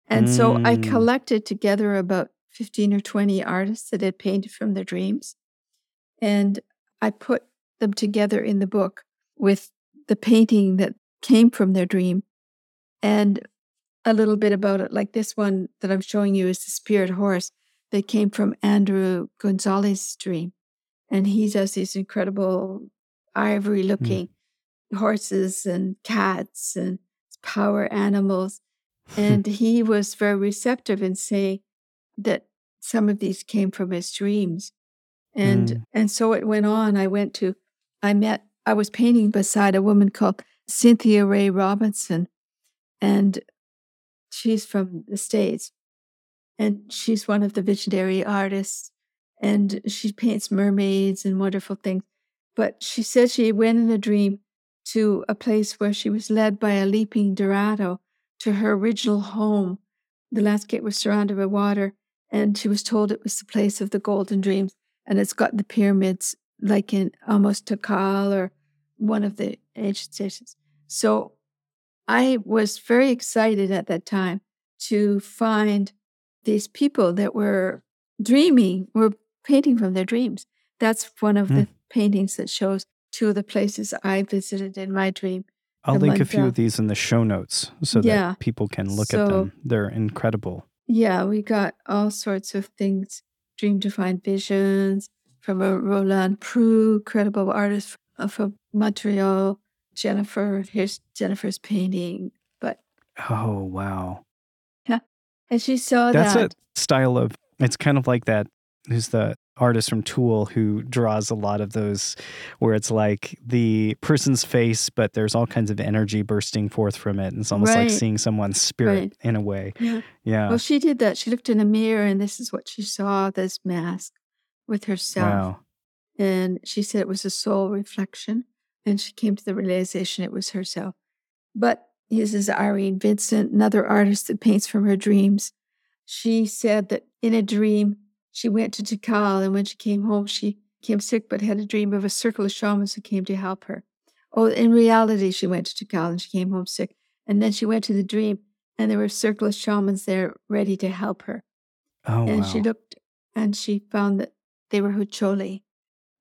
And mm. so I Mm. collected together about 15 or 20 artists that had painted from their dreams. And I put them together in the book with the painting that came from their dream and a little bit about it. Like this one that I'm showing you is the spirit horse that came from Andrew Gonzalez's dream. And he does these incredible ivory looking horses and cats and power animals. And he was very receptive in saying that some of these came from his dreams. And Mm. and so it went on. I went to I met I was painting beside a woman called Cynthia Ray Robinson. And she's from the States. And she's one of the visionary artists. And she paints mermaids and wonderful things. But she said she went in a dream to a place where she was led by a leaping Dorado to her original home. The landscape was surrounded by water, and she was told it was the place of the golden dreams. And it's got the pyramids like in almost Tikal or one of the ancient stations. So I was very excited at that time to find these people that were dreaming, were painting from their dreams. That's one of the hmm. paintings that shows two of the places I visited in my dream. I'll link a few of these in the show notes so Yeah. that people can look So- at them. They're incredible. Yeah, we got all sorts of things. dream defined visions from a Roland Prou, credible artist uh, from Montreal. Jennifer, here's Jennifer's painting. But Oh, wow. yeah, and she saw that. That's that. a style of, it's kind of like that. Who's the artist from Tool who draws a lot of those where it's like the person's face, but there's all kinds of energy bursting forth from it. And it's almost like seeing someone's spirit Right. in a way. Yeah. Yeah. Well, she did that. She looked in a mirror and this is what she saw this mask with herself. wow. And she said it was a soul reflection. And she came to the realization it was herself. But this is Irene Vincent, another artist that paints from her dreams. She said that in a dream, she went to Tikal, and when she came home, she came sick, but had a dream of a circle of shamans who came to help her. Oh, in reality, she went to Tikal and she came home sick. And then she went to the dream, and there were a circle of shamans there ready to help her. Oh, and wow. she looked and she found that they were Hucholi.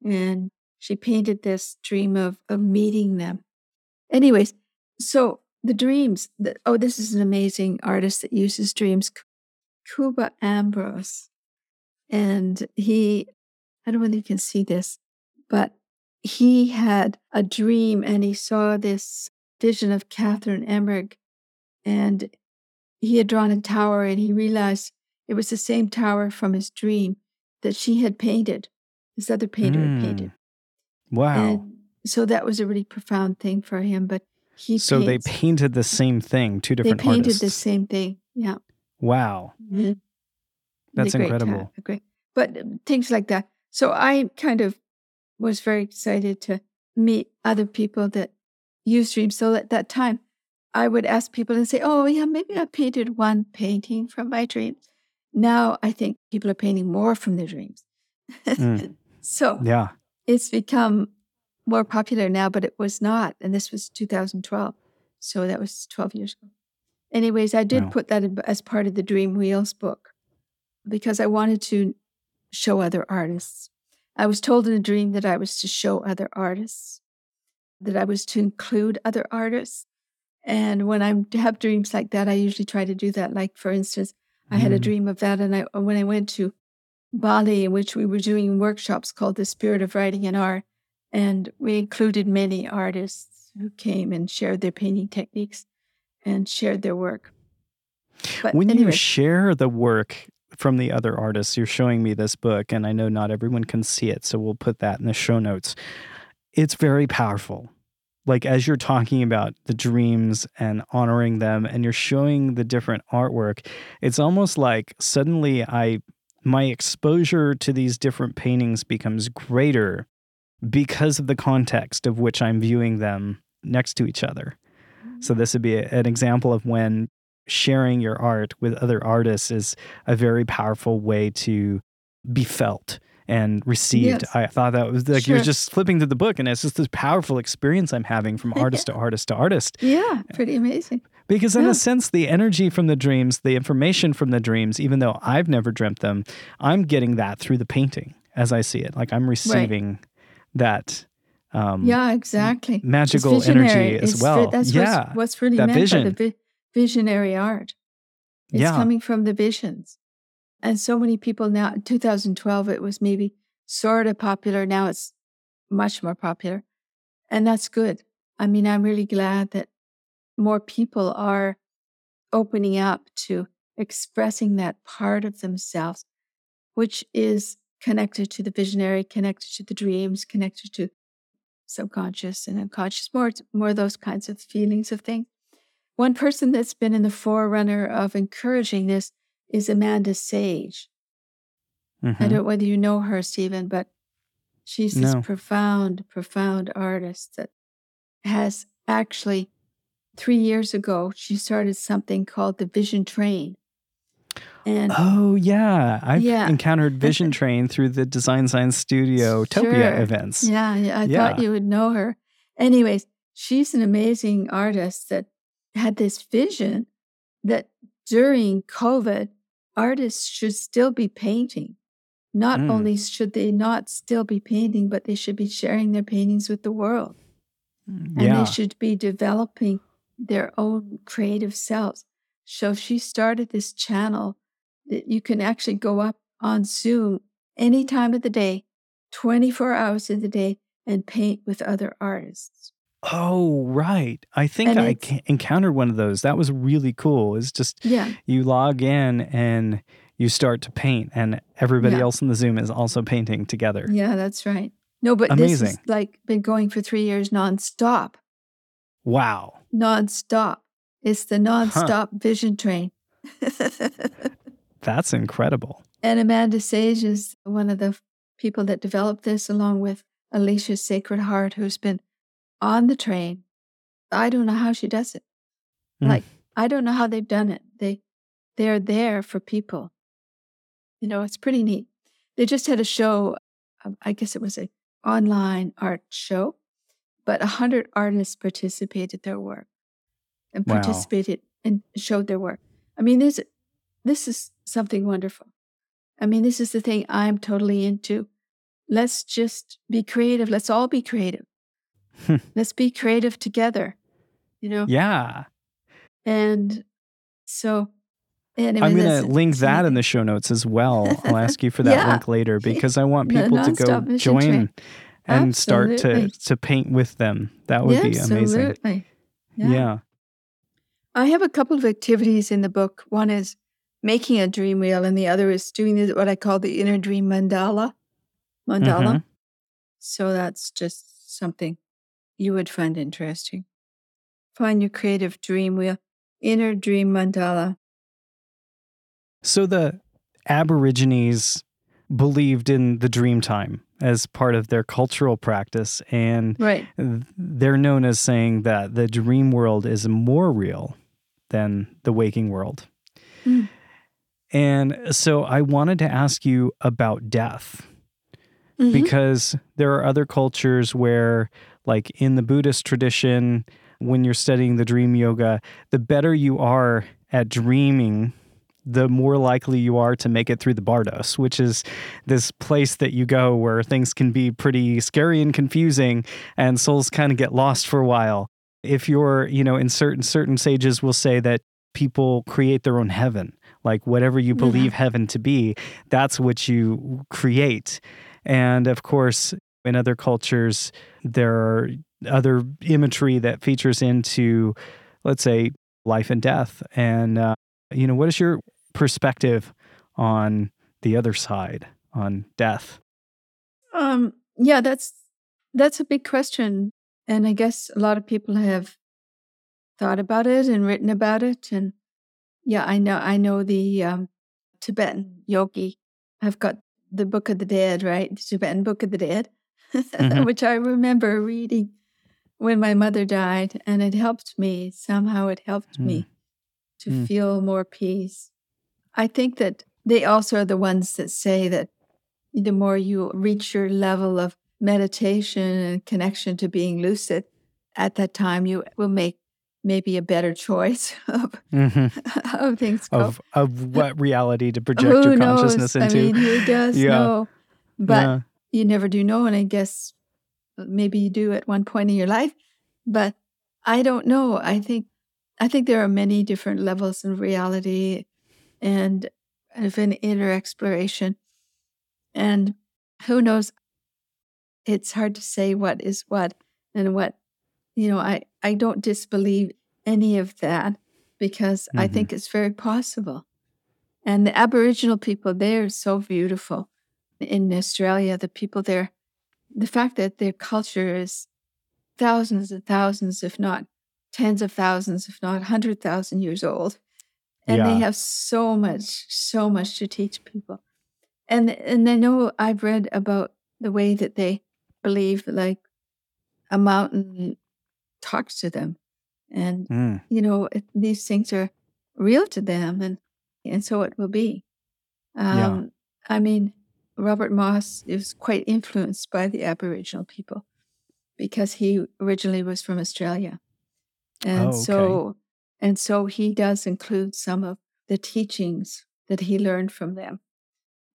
And she painted this dream of, of meeting them. Anyways, so the dreams, the, oh, this is an amazing artist that uses dreams, Kuba Ambrose. And he, I don't know whether you can see this, but he had a dream and he saw this vision of Catherine Emmerich. And he had drawn a tower and he realized it was the same tower from his dream that she had painted, this other painter had painted. Mm. Wow. And so that was a really profound thing for him. But he so they painted the same thing, two different they painted artists. the same thing. Yeah. Wow. Mhm. That's great incredible. great. But um, things like that. So I kind of was very excited to meet other people that use dreams. So at that time, I would ask people and say, "Oh, yeah, maybe I painted one painting from my dreams." Now I think people are painting more from their dreams. Mm. so Yeah. it's become more popular now, but it was not. And this was 2012. So that was 12 years ago. Anyways, I did Wow. put that in- as part of the Dream Wheels book because I wanted to show other artists. I was told in a dream that I was to show other artists, that I was to include other artists. And when I have dreams like that, I usually try to do that. Like, for instance, I had a Mm. dream of that. And I, when I went to Bali, in which we were doing workshops called The Spirit of Writing and Art, and we included many artists who came and shared their painting techniques and shared their work. But when you share the work from the other artists, you're showing me this book, and I know not everyone can see it, so we'll put that in the show notes. It's very powerful. Like as you're talking about the dreams and honoring them, and you're showing the different artwork, it's almost like suddenly I my exposure to these different paintings becomes greater because of the context of which I'm viewing them next to each other. So mm-hmm. this would be a- an example of when sharing your art with other artists is a very powerful way to be felt and received. Yes. I thought that was like you're just flipping through the book and it's just this powerful experience I'm having from artist to artist to artist. Yeah, pretty amazing. Because in Yeah. a sense, the energy from the dreams, the information from the dreams, even though I've never dreamt them, I'm getting that through the painting as I see it. Like I'm receiving that um, Yeah, exactly. Magical energy as It's well. that's yeah, what's, what's really that meant by the vi- visionary art. It's Yeah. coming from the visions. And so many people now, in 2012, it was maybe sort of popular. Now it's much more popular. And that's good. I mean, I'm really glad that more people are opening up to expressing that part of themselves, which is connected to the visionary, connected to the dreams, connected to subconscious and unconscious, more, more those kinds of feelings of things. One person that's been in the forerunner of encouraging this is Amanda Sage. I Mhm. don't know whether you know her, Stephen, but she's this profound, profound artist that has actually three years ago she started something called the Vision Train. And Oh yeah, I've Yeah. encountered Vision Train through the Design Science Studio Topia Sure. events. yeah, yeah, I Yeah. thought you would know her. Anyways, she's an amazing artist that had this vision that during COVID, artists should still be painting. Not Mm. only should they not still be painting, but they should be sharing their paintings with the world. and yeah. they should be developing their own creative selves. So she started this channel that you can actually go up on Zoom any time of the day, 24 hours of the day, and paint with other artists. Oh right, I think And I encountered one of those. That was really cool. It's just Yeah, you log in and you start to paint, and everybody Yeah. else in the Zoom is also painting together. yeah, that's right. No, but this Amazing. has like been going for three years nonstop. Wow. Nonstop. It's the nonstop vision train. That's incredible. And Amanda Sage is one of the people that developed this, along with Alicia Sacred Heart, who's been on the train. I don't know how she does it. Mm. Like I don't know how they've done it. They they're there for people. You know, it's pretty neat. They just had a show. um, I guess it was an online art show, but a hundred artists participated their work and Wow. participated and showed their work. I mean, this this is something wonderful. I mean, this is the thing I'm totally into. Let's just be creative. Let's all be creative. Let's be creative together. You know, Yeah. and so. Anyway, I'm going to link that in the show notes as well. I'll ask you for that Yeah. link later because I want people to go join train. and start to, to paint with them. That would be amazing. Absolutely. Yeah. I have a couple of activities in the book. One is making a dream wheel, and the other is doing what I call the inner dream mandala. Mandala. Mhm. So that's just something you would find interesting. Find your creative dream wheel, inner dream mandala. So the Aborigines believed in the dream time as part of their cultural practice, and Right. they're known as saying that the dream world is more real than the waking world. Mm. And so I wanted to ask you about death Mhm. because there are other cultures where, like in the Buddhist tradition, when you're studying the dream yoga, the better you are at dreaming, the more likely you are to make it through the bardos, which is this place that you go where things can be pretty scary and confusing and souls kind of get lost for a while. If you're, you know, in certain certain sages will say that people create their own heaven. Like whatever you Yeah. believe heaven to be, that's what you create. And of course, in other cultures, there are other imagery that features into, let's say, life and death. And, uh, you know, what is your perspective on the other side, on death? Um, yeah, that's that's a big question, and I guess a lot of people have thought about it and written about it. And yeah, I know I know the um, Tibetan yogi. I've got the Book of the Dead, right? The Tibetan Book of the Dead, Mhm. which I remember reading when my mother died, and it helped me. Somehow it helped me to Mm. feel more peace. I think that they also are the ones that say that the more you reach your level of meditation and connection to being lucid, at that time you will make maybe a better choice of, Mhm. of things. go. Of of what reality to project Who your knows? consciousness into. I mean, who does Yeah. know? But Yeah. You never do know. And I guess maybe you do at one point in your life, but I don't know. I think I think there are many different levels of reality and of an inner exploration. And who knows? It's hard to say what is what and what, you know, I, I don't disbelieve any of that because I Mhm. think it's very possible. And the Aboriginal people, they're so beautiful in Australia, the people there, the fact that their culture is thousands and thousands, if not tens of thousands, if not 100,000 years old. And they have so much, so much to teach people. And, and I know I've read about the way that they believe like a mountain talks to them. And Mm. you know it, these things are real to them and and so it will be Yeah. um i mean robert moss is quite influenced by the aboriginal people because he originally was from australia and Oh, okay. so and so he does include some of the teachings that he learned from them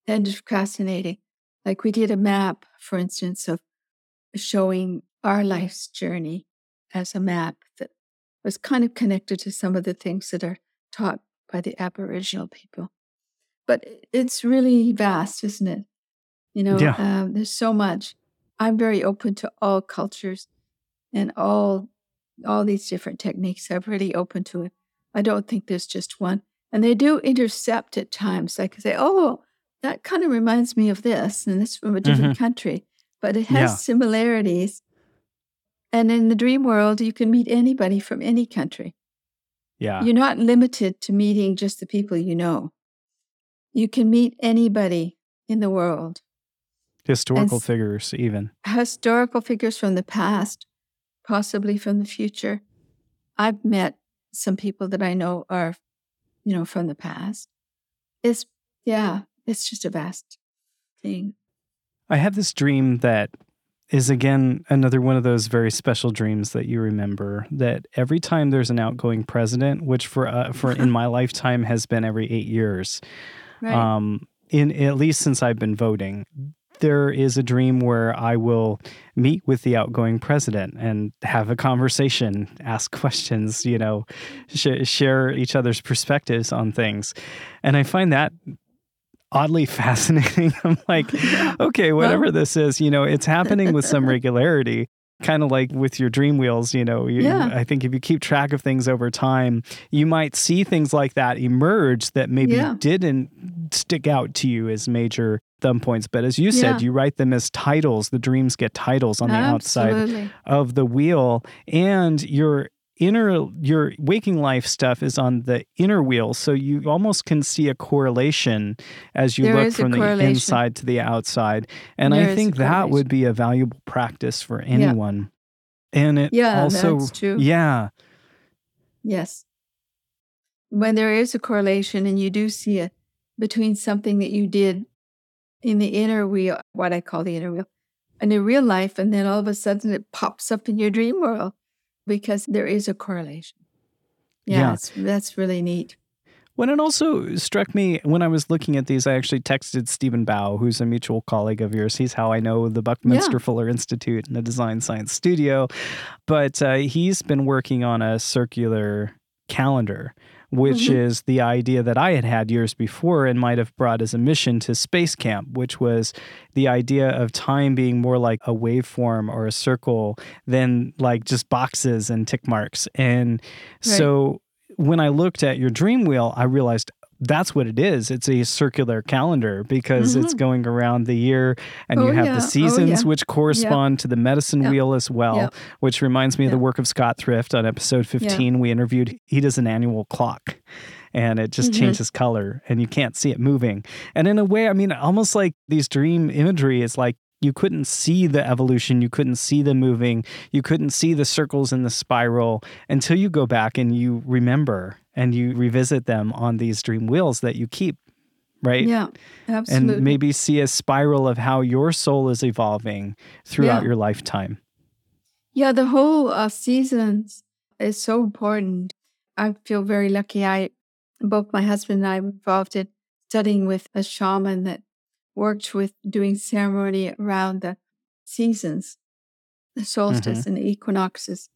and it's fascinating like we did a map for instance of showing our life's journey as a map that was kind of connected to some of the things that are taught by the Aboriginal people. But it's really vast, isn't it? You know, Yeah. um, there's so much. I'm very open to all cultures and all all these different techniques. I'm really open to it. I don't think there's just one. And they do intercept at times. Like say, oh, that kind of reminds me of this, and this from a different country, but it has Yeah. similarities. And in the dream world, you can meet anybody from any country. Yeah. You're not limited to meeting just the people you know. You can meet anybody in the world, Historical s- figures, even. historical figures from the past, possibly from the future. I've met some people that I know are, you know, from the past. It's, yeah, it's just a vast thing. I have this dream that is again another one of those very special dreams that you remember that every time there's an outgoing president which for uh, for in my lifetime has been every 8 years Right. um in at least since I've been voting there is a dream where I will meet with the outgoing president and have a conversation, ask questions, you know, sh- share each other's perspectives on things. And I find that oddly fascinating. I'm like, okay, whatever this is, you know, it's happening with some regularity. Kind of like with your dream wheels, you know, you, Yeah. I think if you keep track of things over time, you might see things like that emerge that maybe Yeah. didn't stick out to you as major thumb points. But as you said, Yeah. you write them as titles. The dreams get titles on the outside of the wheel, and your inner your waking life stuff is on the inner wheel so you almost can see a correlation as you There look from the inside to the outside and There i think that would be a valuable practice for anyone and it Yeah, also that's true. yeah Yes. When there is a correlation and you do see it between something that you did in the inner wheel, what I call the inner wheel, in your real life, and then all of a sudden it pops up in your dream world because there is a correlation. Yeah, Yeah. that's really neat. When it also struck me when I was looking at these, I actually texted Stephen Bow, who's a mutual colleague of yours. He's how I know the Buckminster Fuller Institute and the Design Science Studio. But uh, he's been working on a circular calendar, which Mhm. is the idea that I had had years before and might have brought as a mission to Space Camp, which was the idea of time being more like a waveform or a circle than like just boxes and tick marks. And Right. so when I looked at your dream wheel, I realized that's what it is. It's a circular calendar because it's Mhm. going around the year and Oh, you have yeah. the Oh, seasons yeah. which correspond to the medicine wheel as well, which reminds me of the work of Scott Thrift on episode 15 we interviewed. He does an annual clock and it just Mhm. changes color and you can't see it moving. And in a way, I mean, almost like these dream imagery is like you couldn't see the evolution, you couldn't see the moving, you couldn't see the circles in the spiral until you go back and you remember and you revisit them on these dream wheels that you keep, right? Yeah, absolutely. And maybe see a spiral of how your soul is evolving throughout Yeah. your lifetime. Yeah, the whole uh, seasons is so important. I feel very lucky. I, both my husband and I were involved in studying with a shaman that worked with doing ceremony around the seasons, the solstice and the equinoxes.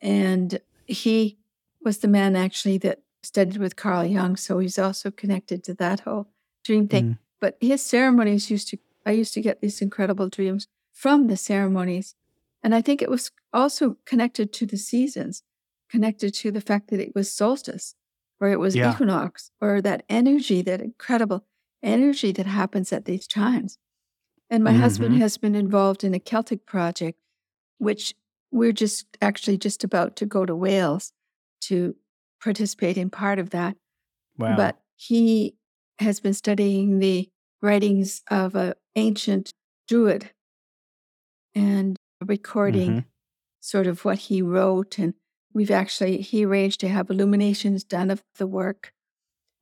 And he was the man actually that studied with Carl Jung. So he's also connected to that whole dream thing. Mm. But his ceremonies used to, I used to get these incredible dreams from the ceremonies. And I think it was also connected to the seasons, connected to the fact that it was solstice or it was Yeah. equinox or that energy, that incredible energy that happens at these times. And my husband Mhm. has been involved in a Celtic project, which we're just actually just about to go to Wales to participate in part of that. Wow. But he has been studying the writings of an ancient druid and recording Mhm. sort of what he wrote. And we've actually, he arranged to have illuminations done of the work.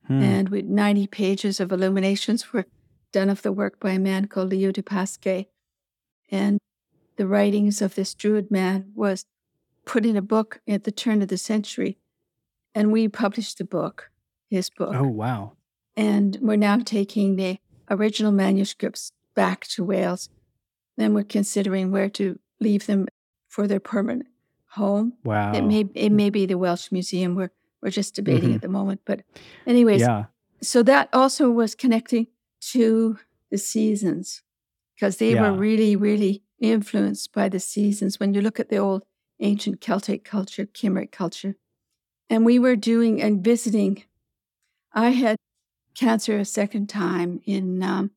Hmm. And with 90 pages of illuminations were done of the work by a man called Leo de Pasquet. And the writings of this druid man was put in a book at the turn of the century. And we published the book, his book. oh, wow. And we're now taking the original manuscripts back to Wales. Then we're considering where to leave them for their permanent home. Wow. It may it may be the Welsh Museum. We're we're just debating Mhm. at the moment. But anyways, yeah. so that also was connecting to the seasons because they Yeah. were really, really influenced by the seasons. When you look at the old ancient Celtic culture, Cymric culture, and we were doing and visiting. I had cancer a second time in um,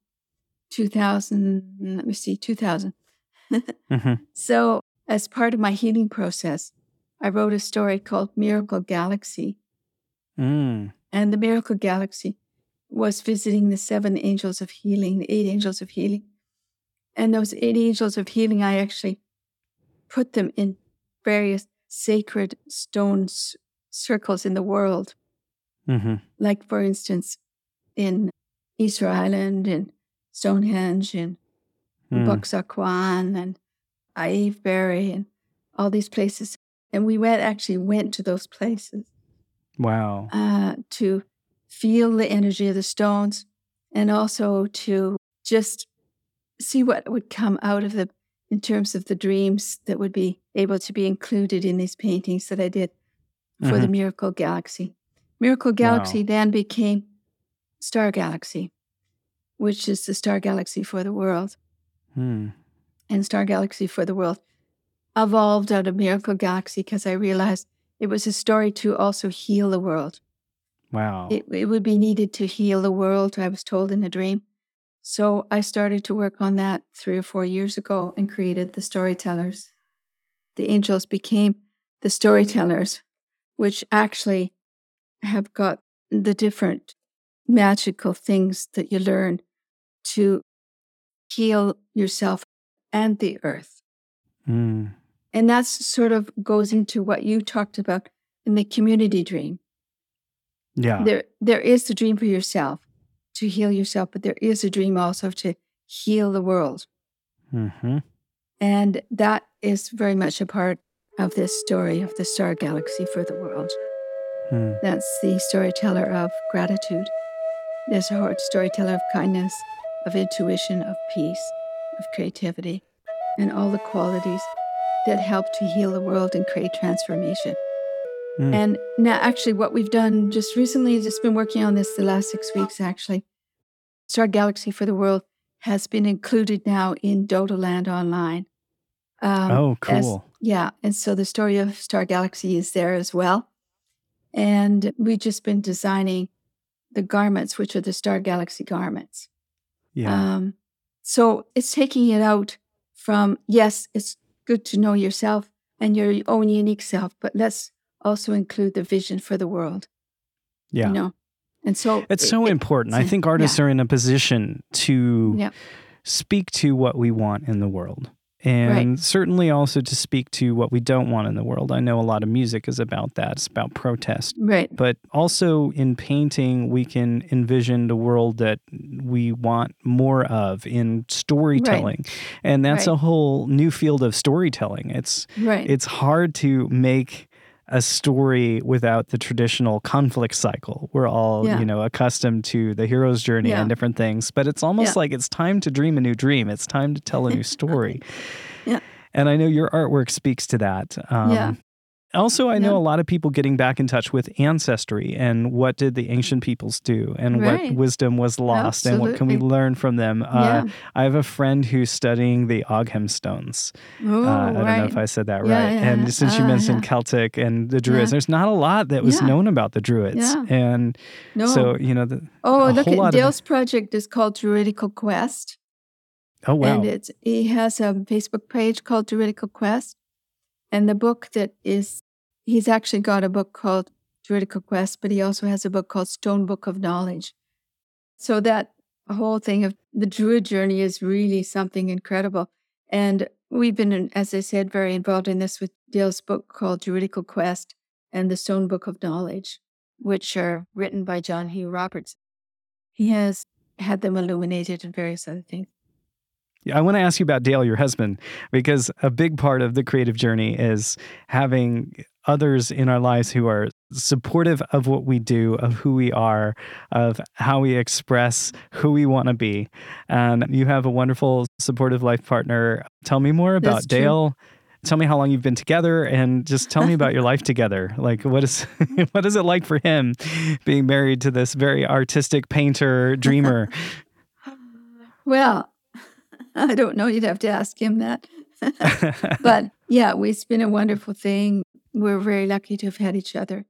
2000. Let me see, 2000. hmm So, as part of my healing process, I wrote a story called Miracle Galaxy. Mm. And the Miracle Galaxy was visiting the seven angels of healing, the eight angels of healing. And those eight angels of healing, I actually put them in various sacred stone s- circles in the world. hmm Like, for instance, in Easter Island, in Stonehenge, in Mm. Buxaquan, and Avebury, and all these places. And we went actually went to those places Wow. uh, to feel the energy of the stones and also to just see what would come out of the in terms of the dreams that would be able to be included in these paintings that I did for the Miracle Galaxy. Miracle Galaxy then became Star Galaxy, which is the star galaxy for the world. Hmm. And Star Galaxy for the world evolved out of Miracle Galaxy because I realized it was a story to also heal the world. Wow. It, it would be needed to heal the world, I was told in a dream. So I started to work on that three or four years ago and created the storytellers. The angels became the storytellers, which actually have got the different magical things that you learn to heal yourself and the earth. Mm. And that's sort of goes into what you talked about in the community dream. Yeah. there there is the dream for yourself to heal yourself but there is a dream also to heal the world hmm and that is very much a part of this story of the star galaxy for the world Hmm. that's the storyteller of gratitude there's a heart storyteller of kindness of intuition of peace of creativity and all the qualities that help to heal the world and create transformation Mm. and now, actually, what we've done just recently, just been working on this the last six weeks, actually. Star Galaxy for the World has been included now in Dodoland Online. Um, oh, as- cool. yeah. And so the story of Star Galaxy is there as well. And we've just been designing the garments, which are the Star Galaxy garments. yeah. Um, so it's taking it out from, yes, it's good to know yourself and your own unique self, but let's also include the vision for the world. yeah. You know? And so It's so it- important. I it's a- think artists are in a position to Yeah. speak to what we want in the world. And certainly also to speak to what we don't want in the world. I know a lot of music is about that. It's about protest. Right. But also in painting, we can envision the world that we want more of in storytelling. And that's Right. a whole new field of storytelling. It's Right. it's hard to make a story without the traditional conflict cycle. We're all, Yeah. you know, accustomed to the hero's journey Yeah. and different things, but it's almost Yeah. like it's time to dream a new dream. It's time to tell a new story. Yeah. And I know your artwork speaks to that. Um, Yeah. Also, I know Yeah. a lot of people getting back in touch with ancestry and what did the ancient peoples do and what wisdom was lost and what can we learn from them. Uh. I have a friend who's studying the Ogham stones. Oh, Uh, I don't know if I said that Yeah, right. yeah, And since you Ah, mentioned yeah. Celtic and the Druids, Yeah. there's not a lot that was Yeah. known about the Druids. Yeah. And no. so, you know, the, oh, look at of- Dale's project is called Druidical Quest. oh, wow. And it's he has a Facebook page called Druidical Quest. And the book that is he's actually got a book called Druidical Quest, but he also has a book called Stone Book of Knowledge. So that whole thing of the Druid journey is really something incredible. And we've been, as I said, very involved in this with Dale's book called Druidical Quest and the Stone Book of Knowledge, which are written by John Hugh Roberts. He has had them illuminated and various other things. Yeah, I want to ask you about Dale, your husband, because a big part of the creative journey is having others in our lives who are supportive of what we do, of who we are, of how we express who we want to be. And you have a wonderful, supportive life partner. Tell me more about That's true. Dale. Tell me how long you've been together and just tell me about your life together. Like what is what is it like for him being married to this very artistic painter, dreamer? Well, I don't know. You'd have to ask him that. but yeah, it's been a wonderful thing. We're very lucky to have had each other.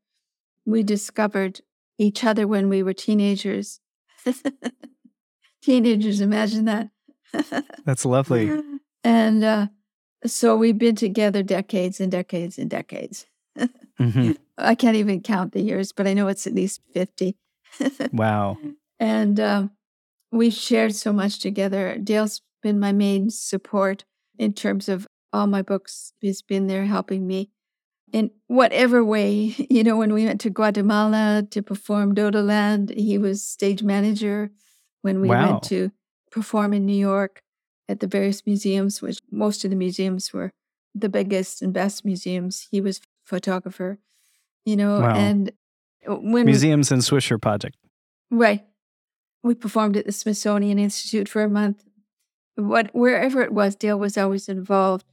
We discovered each other when we were teenagers. teenagers, imagine that. That's lovely. And uh, so we've been together decades and decades and decades. Mhm. I can't even count the years, but I know it's at least 50. Wow. And um, we've shared so much together. Dale's been my main support in terms of all my books. He's been there helping me in whatever way. You know, when we went to Guatemala to perform Dodoland, he was stage manager. When we Wow. went to perform in New York at the various museums, which most of the museums were the biggest and best museums, he was photographer. You know, Wow. and when Museums and Swiftsure Project. Right. We performed at the Smithsonian Institute for a month. What wherever it was, Dale was always involved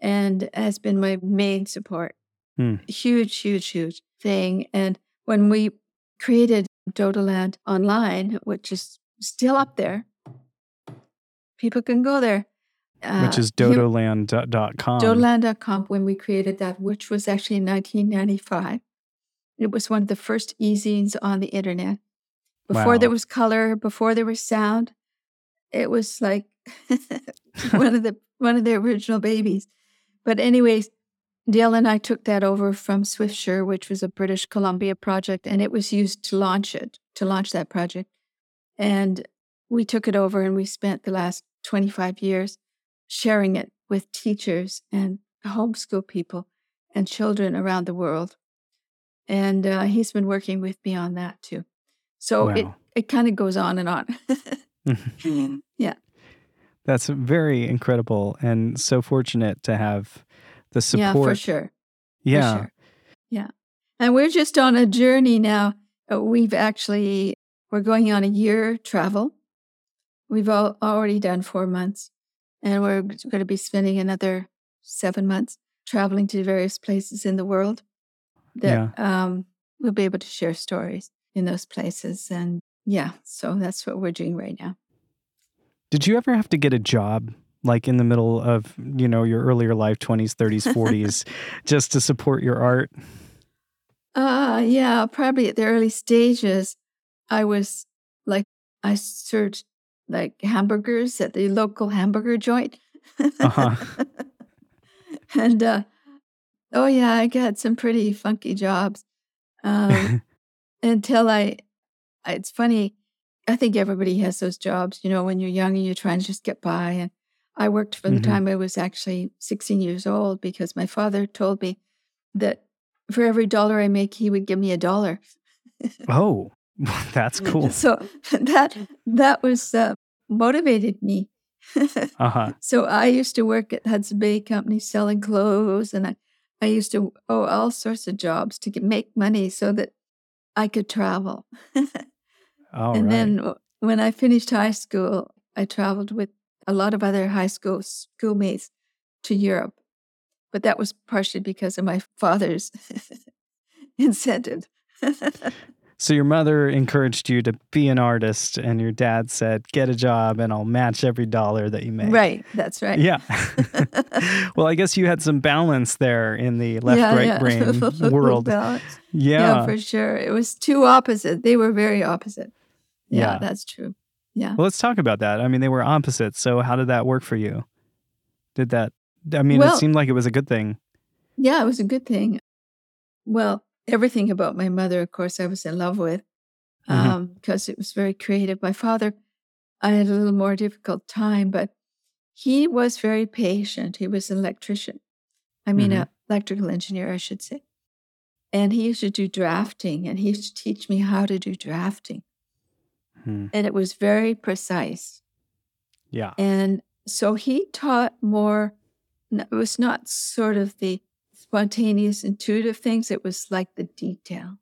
and has been my main support. Hmm. Huge, huge, huge thing. And when we created Dodoland online, which is still up there, people can go there. which Uh, is he- dodoland.com. Dodoland.com when we created that, which was actually in 1995. It was one of the first e-zines on the internet. Before there was color, before there was sound, it was like one of the one of the original babies. But anyways, Dale and I took that over from Swiftsure, which was a British Columbia project, and it was used to launch it, to launch that project. And we took it over and we spent the last 25 years sharing it with teachers and homeschool people and children around the world. And uh, he's been working with me on that too. So it, it kind of goes on and on. yeah. That's very incredible and so fortunate to have the support. Yeah, for sure. Yeah. For sure. Yeah. And we're just on a journey now. Uh, We've actually, we're going on a year travel. We've all, already done four months, and we're going to be spending another seven months traveling to various places in the world that um, we'll be able to share stories in those places. And yeah, so that's what we're doing right now. Did you ever have to get a job like in the middle of, you know, your earlier life, 20s, 30s, 40s, just to support your art? Uh yeah, probably at the early stages, I was like I served like hamburgers at the local hamburger joint. Uh-huh. and uh oh yeah, I got some pretty funky jobs. Um until I it's funny, I think everybody has those jobs, you know, when you're young and you're trying to just get by. And I worked from Mhm. the time I was actually 16 years old because my father told me that for every dollar I make, he would give me a dollar. Oh, that's cool. So that that was uh, motivated me. Uh huh. so I used to work at Hudson Bay Company selling clothes, and I, I used to oh all sorts of jobs to get, make money so that I could travel. All and right. then when I finished high school, I traveled with a lot of other high school schoolmates to Europe. But that was partially because of my father's incentive. So your mother encouraged you to be an artist, and your dad said, "Get a job, and I'll match every dollar that you make." right, that's right. Yeah. well, I guess you had some balance there in the left-right brain world. Yeah. Yeah, for sure. It was two opposite. They were very opposite. Yeah, Yeah. that's true. Yeah. Well, let's talk about that. I mean, they were opposites. So how did that work for you? Did that? I mean, Well- it seemed like it was a good thing. Yeah, it was a good thing. Well, everything about my mother, of course, I was in love with because it was very creative. My father, I had a little more difficult time, but he was very patient. He was an electrician. I mean, Mhm. an electrical engineer, I should say. And he used to do drafting, and he used to teach me how to do drafting. Hmm. And it was very precise. Yeah. And so he taught more, it was not sort of the spontaneous, intuitive things, it was like the detail.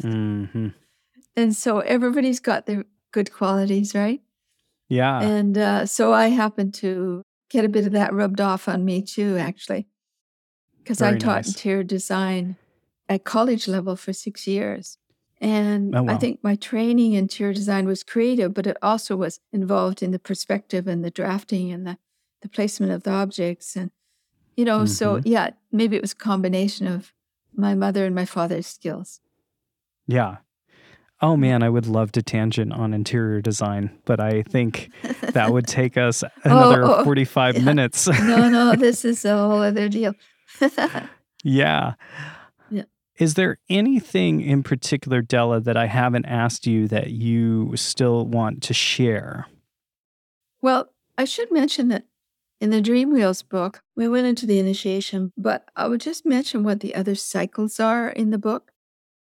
hmm And so everybody's got their good qualities, right? Yeah. And uh, so I happened to get a bit of that rubbed off on me too, actually, because I taught nice. interior design at college level for six years. And Oh, I think my training in interior design was creative, but it also was involved in the perspective and the drafting and the, the placement of the objects. And, you know, so Mm-hmm. yeah, maybe it was a combination of my mother and my father's skills. yeah. Oh man, I would love to tangent on interior design, but I think that would take us another oh, 45 yeah. minutes. no, no, this is a whole other deal. Yeah. Is there anything in particular, Della, that I haven't asked you that you still want to share? Well, I should mention that in the Dream Wheels book, we went into the initiation, but I would just mention what the other cycles are in the book,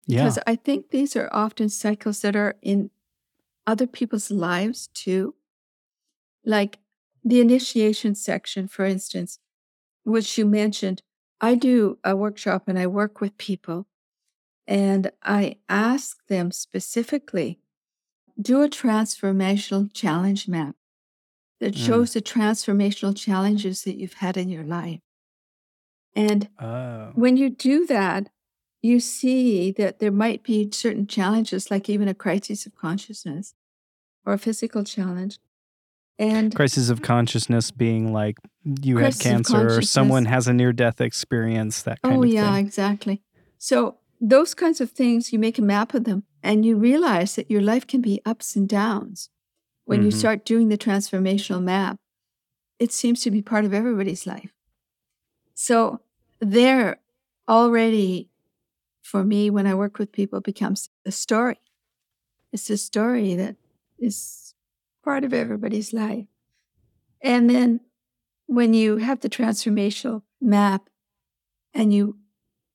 Yeah. because I think these are often cycles that are in other people's lives too. Like the initiation section, for instance, which you mentioned, I do a workshop and I work with people, and I ask them specifically do a transformational challenge map that Mm. shows the transformational challenges that you've had in your life. And Oh. when you do that, you see that there might be certain challenges, like even a crisis of consciousness or a physical challenge. And Crisis of consciousness being like you had cancer or someone has a near death experience, that kind oh, of yeah, thing. Oh yeah, exactly. So, those kinds of things, you make a map of them and you realize that your life can be ups and downs. When you Mhm. start doing the transformational map, it seems to be part of everybody's life. So, there already, for me, when I work with people, becomes a story. It's a story that is part of everybody's life. And then when you have the transformational map and you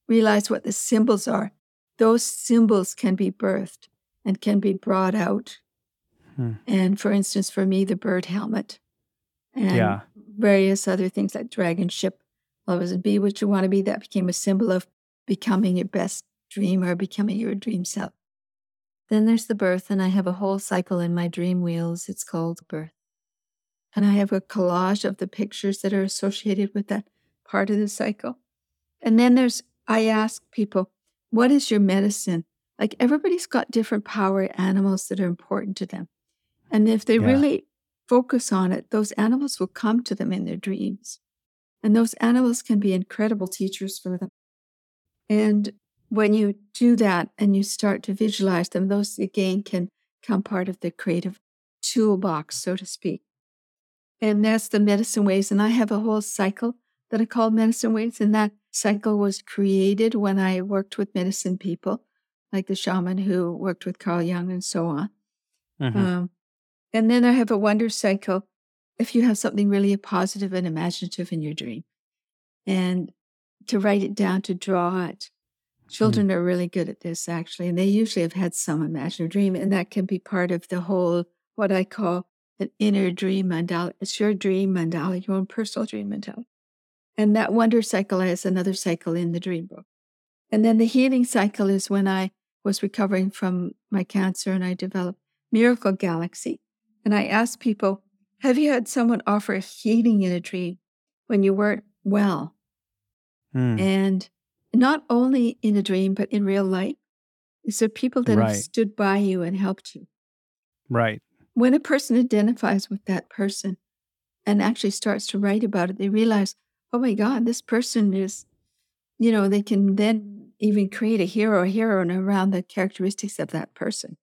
realize what the symbols are, those symbols can be birthed and can be brought out. Hmm. And for instance, for me, the bird helmet and Yeah. various other things like dragon ship. Is be what you want to be. That became a symbol of becoming your best dream or becoming your dream self. Then there's the birth, and I have a whole cycle in my dream wheels. It's called birth. And I have a collage of the pictures that are associated with that part of the cycle. And then there's, I ask people, what is your medicine? Like everybody's got different power animals that are important to them. And if they Yeah. really focus on it, those animals will come to them in their dreams. And those animals can be incredible teachers for them. And when you do that and you start to visualize them, those again can become part of the creative toolbox, so to speak. And that's the medicine ways. And I have a whole cycle that I call medicine ways. And that cycle was created when I worked with medicine people, like the shaman who worked with Carl Jung and so on. Mhm. Um, and then I have a wonder cycle if you have something really positive and imaginative in your dream. And to write it down, to draw it. Children are really good at this, actually, and they usually have had some imaginative dream, and that can be part of the whole, what I call an inner dream mandala. It's your dream mandala, your own personal dream mandala. And that wonder cycle is another cycle in the dream book. And then the healing cycle is when I was recovering from my cancer and I developed Miracle Galaxy. And I asked people, have you had someone offer healing in a dream when you weren't well? Mm. And not only in a dream, but in real life. There people that have stood by you and helped you? Right. When a person identifies with that person and actually starts to write about it, they realize, oh my God, this person is, you know, they can then even create a hero or heroine around the characteristics of that person.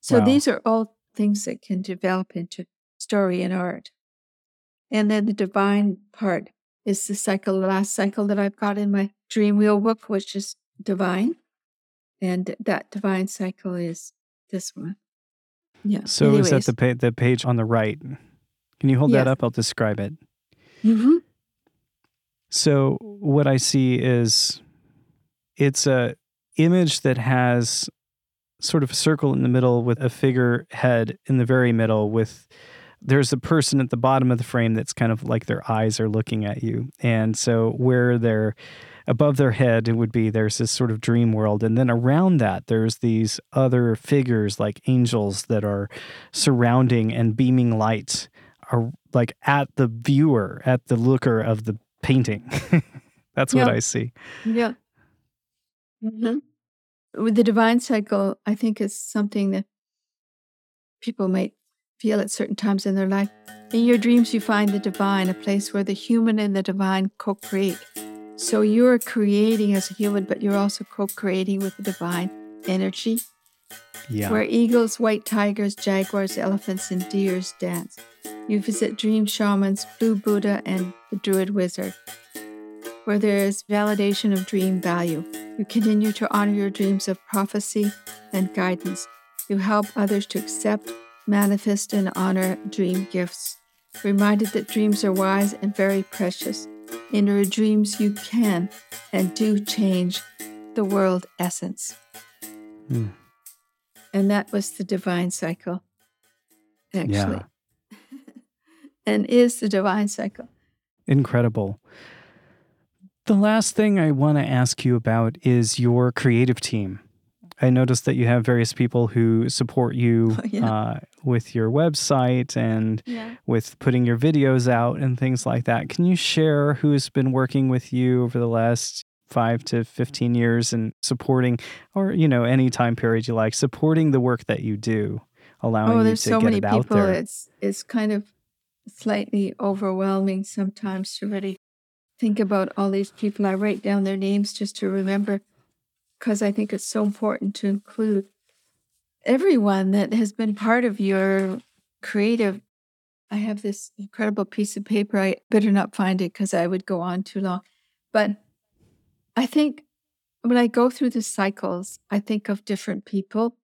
So Wow. these are all things that can develop into story and art. And then the divine part is the cycle, the last cycle that I've got in my dream wheel book, which is divine. And that divine cycle is this one. Yeah. So is that Anyways. the pa- the page on the right? Can you hold that up? I'll describe it. Mhm. So what I see is it's a image that has sort of a circle in the middle with a figure head in the very middle with there's a person at the bottom of the frame that's kind of like their eyes are looking at you. And so where they're above their head it would be there's this sort of dream world and then around that there's these other figures like angels that are surrounding and beaming light are like at the viewer at the looker of the painting that's what Yeah. i see Yeah. hmm With the divine cycle, I think it's something that people might feel at certain times in their life. In your dreams, you find the divine, a place where the human and the divine co create. So you're creating as a human, but you're also co creating with the divine energy, yeah where eagles, white tigers, jaguars, elephants, and deers dance. You visit dream shamans, blue Buddha, and the druid wizard where there is validation of dream value. You continue to honor your dreams of prophecy and guidance. You help others to accept, manifest, and honor dream gifts. Reminded that dreams are wise and very precious. In your dreams, you can and do change the world essence. Hmm. And that was the divine cycle, actually. and is the divine cycle. Incredible. The last thing I want to ask you about is your creative team. I noticed that you have various people who support you Oh, yeah. uh, with your website and Yeah. with putting your videos out and things like that. Can you share who's been working with you over the last five to 15 years and supporting, or, you know, any time period you like, supporting the work that you do, allowing oh, you there's to so get many it out people. there? It's it's kind of slightly overwhelming sometimes to really think about all these people. I write down their names just to remember, because I think it's so important to include everyone that has been part of your creative. I have this incredible piece of paper. I better not find it because I would go on too long. But I think when I go through the cycles, I think of different people.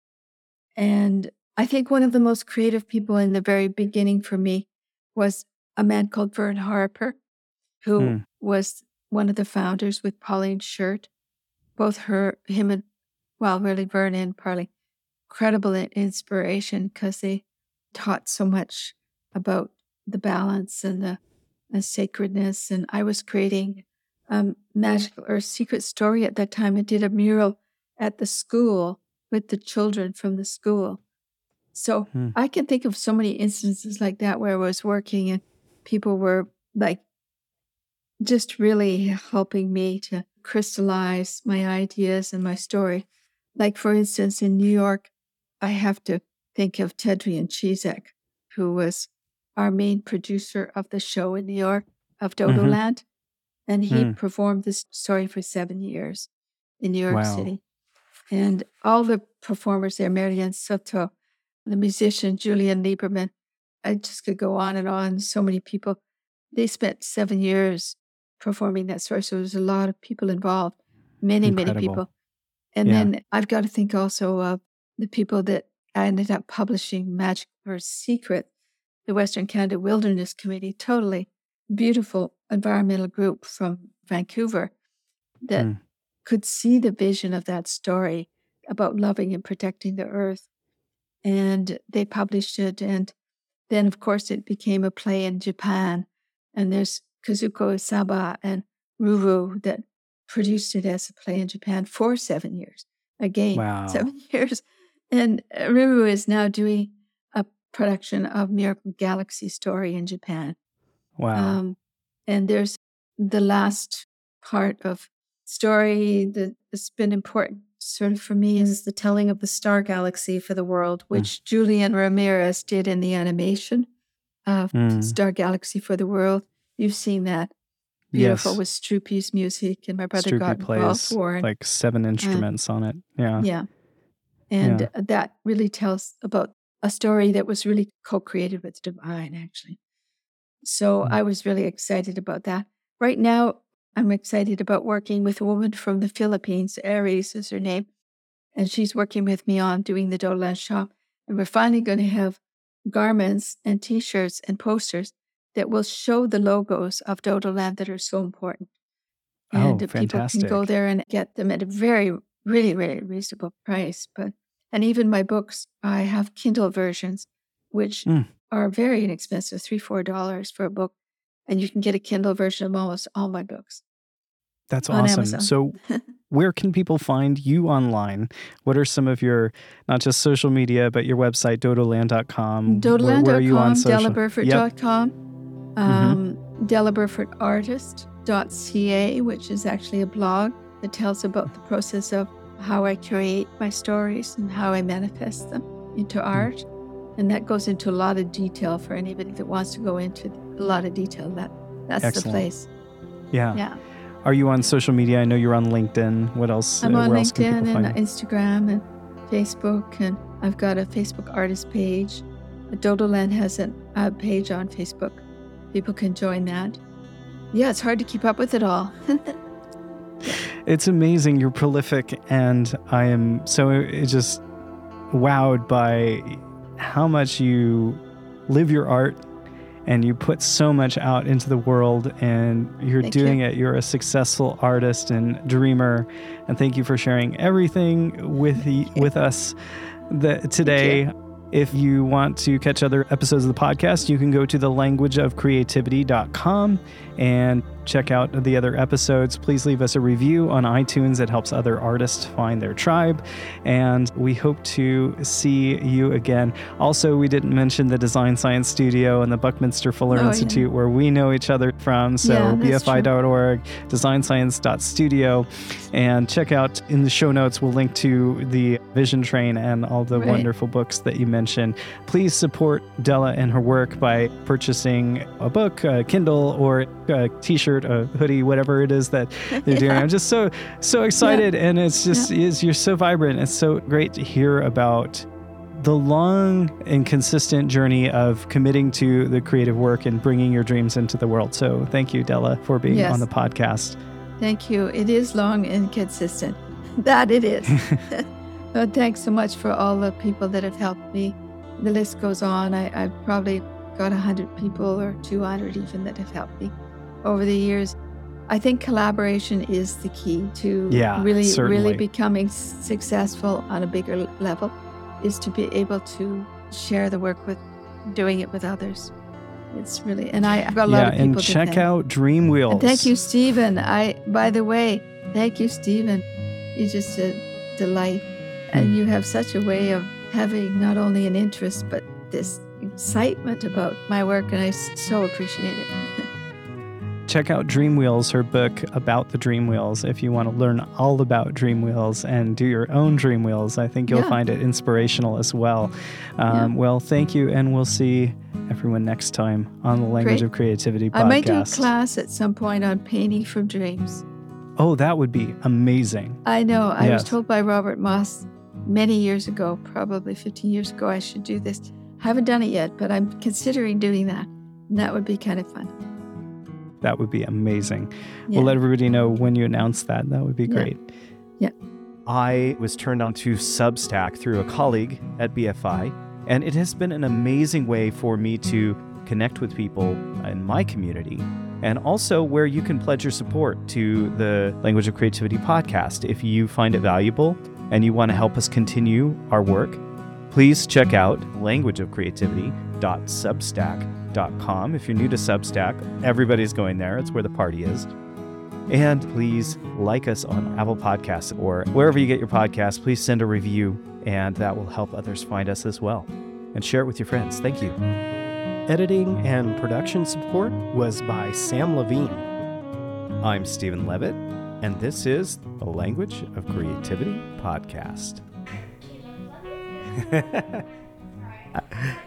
And I think one of the most creative people in the very beginning for me was a man called Vern Harper, who Hmm. was one of the founders with Pauline Shirt. Both her, him, and well, really Vern and Parley, credible in- inspiration because they taught so much about the balance and the, the sacredness. And I was creating um, Magical Earth Secret story at that time. I did a mural at the school with the children from the school. So Hmm. I can think of so many instances like that where I was working and people were like just really helping me to crystallize my ideas and my story. Like, for instance, in New York, I have to think of Tedrian Chizek, who was our main producer of the show in New York of Dodo Mhm. Land. And he Hmm. performed this story for seven years in New York Wow. City. And all the performers there, Marianne Soto, the musician Julian Lieberman, I just could go on and on. So many people. They spent seven years performing that story. So there's a lot of people involved, many, many Incredible. people. And Yeah. then I've got to think also of the people that I ended up publishing Magic or Secret, the Western Canada Wilderness Committee, totally beautiful environmental group from Vancouver that Mm. could see the vision of that story about loving and protecting the earth. And they published it. And then, of course, it became a play in Japan. And there's Kazuko Saba and Ruru that produced it as a play in Japan for seven years. Again, Wow. seven years. And Ruru is now doing a production of Miracle Galaxy story in Japan. Wow. Um, and there's the last part of story that has been important sort of for me is the telling of the star galaxy for the world, which which Julian Ramirez did in the animation of Mm. Star Galaxy for the World. You've seen that. Beautiful yes. with Stroopy's music, and my brother Stroopy got involved plays for it. like seven instruments on it. Yeah. yeah. And Yeah. that really tells about a story that was really co created with the Divine, actually. So Mm. I was really excited about that. Right now, I'm excited about working with a woman from the Philippines. Aries is her name. And she's working with me on doing the Dodoland shop. And we're finally going to have garments and t shirts and posters that will show the logos of Dodoland that are so important. Oh, And uh, people can go there and get them at a very, really, really reasonable price. But and even my books, I have Kindle versions, which Mm. are very inexpensive, three, four dollars for a book. And you can get a Kindle version of almost all my books. That's awesome. Amazon. So, where can people find you online? What are some of your, not just social media, but your website, dodoland.com? Where, where are you on Dodoland.com, social? dellaburford.com, Mm-hmm. um, dellaburfordartist.ca, which is actually a blog that tells about the process of how I create my stories and how I manifest them into Hmm. art. And that goes into a lot of detail for anybody that wants to go into a lot of detail. That That's Excellent. the place. Yeah. Yeah. Are you on social media? I know you're on LinkedIn. What else? I'm uh, on where else can LinkedIn and? Instagram and Facebook, and I've got a Facebook artist page. Dodoland has a page on Facebook. People can join that. Yeah, it's hard to keep up with it all. It's amazing. You're prolific, and I am so just wowed by how much you live your art and you put so much out into the world and you're Thank doing you. it. You're a successful artist and dreamer. And thank you for sharing everything with the, with us the, today. If you want to catch other episodes of the podcast, you can go to the languageofcreativity.com and check out the other episodes. Please leave us a review on iTunes. It helps other artists find their tribe. And we hope to see you again. Also, we didn't mention the Design Science Studio and the Buckminster Fuller Oh, yeah. Institute where we know each other from. So Yeah, bfi.org, designscience.studio. And check out in the show notes, we'll link to the Vision Train and all the Right. wonderful books that you mentioned. Please support Della and her work by purchasing a book, a Kindle, or a t-shirt, a hoodie, whatever it is that they're doing. I'm just so so excited, and it's just is you're so vibrant. It's so great to hear about the long and consistent journey of committing to the creative work and bringing your dreams into the world. So thank you, Della, for being Yes. on the podcast. Thank you. It is long and consistent. That it is. but thanks so much for all the people that have helped me. The list goes on. I, I've probably got 100 people or 200 even that have helped me over the years. I think collaboration is the key to Yeah, really, certainly. really becoming successful on a bigger level, is to be able to share the work with, doing it with others. It's really, and I, I've got a lot of people and check out Dream Wheels. And thank you, Stephen. I, by the way, thank you, Stephen. You're just a delight. And Hmm. you have such a way of having not only an interest, but this excitement about my work. And I so appreciate it. Check out Dream Wheels, her book about the Dream Wheels. If you want to learn all about Dream Wheels and do your own Dream Wheels, I think you'll Yeah. find it inspirational as well. Um, Well, thank you, and we'll see everyone next time on the Language Great. of Creativity podcast. I might do a class at some point on painting from dreams. Oh, that would be amazing. I know. I Yes. was told by Robert Moss many years ago, probably 15 years ago, I should do this. I haven't done it yet, but I'm considering doing that. And that would be kind of fun. That would be amazing. Yeah. We'll let everybody know when you announce that. That would be Yeah. great. Yeah. I was turned on to Substack through a colleague at BFI, and it has been an amazing way for me to connect with people in my community and also where you can pledge your support to the Language of Creativity podcast. If you find it valuable and you want to help us continue our work, please check out languageofcreativity.substack.com. If you're new to Substack, everybody's going there. It's where the party is. And please like us on Apple Podcasts or wherever you get your podcasts. Please send a review, and that will help others find us as well. And share it with your friends. Thank you. Editing and production support was by Sam Levine. I'm Stephen Levitt, and this is the Language of Creativity podcast.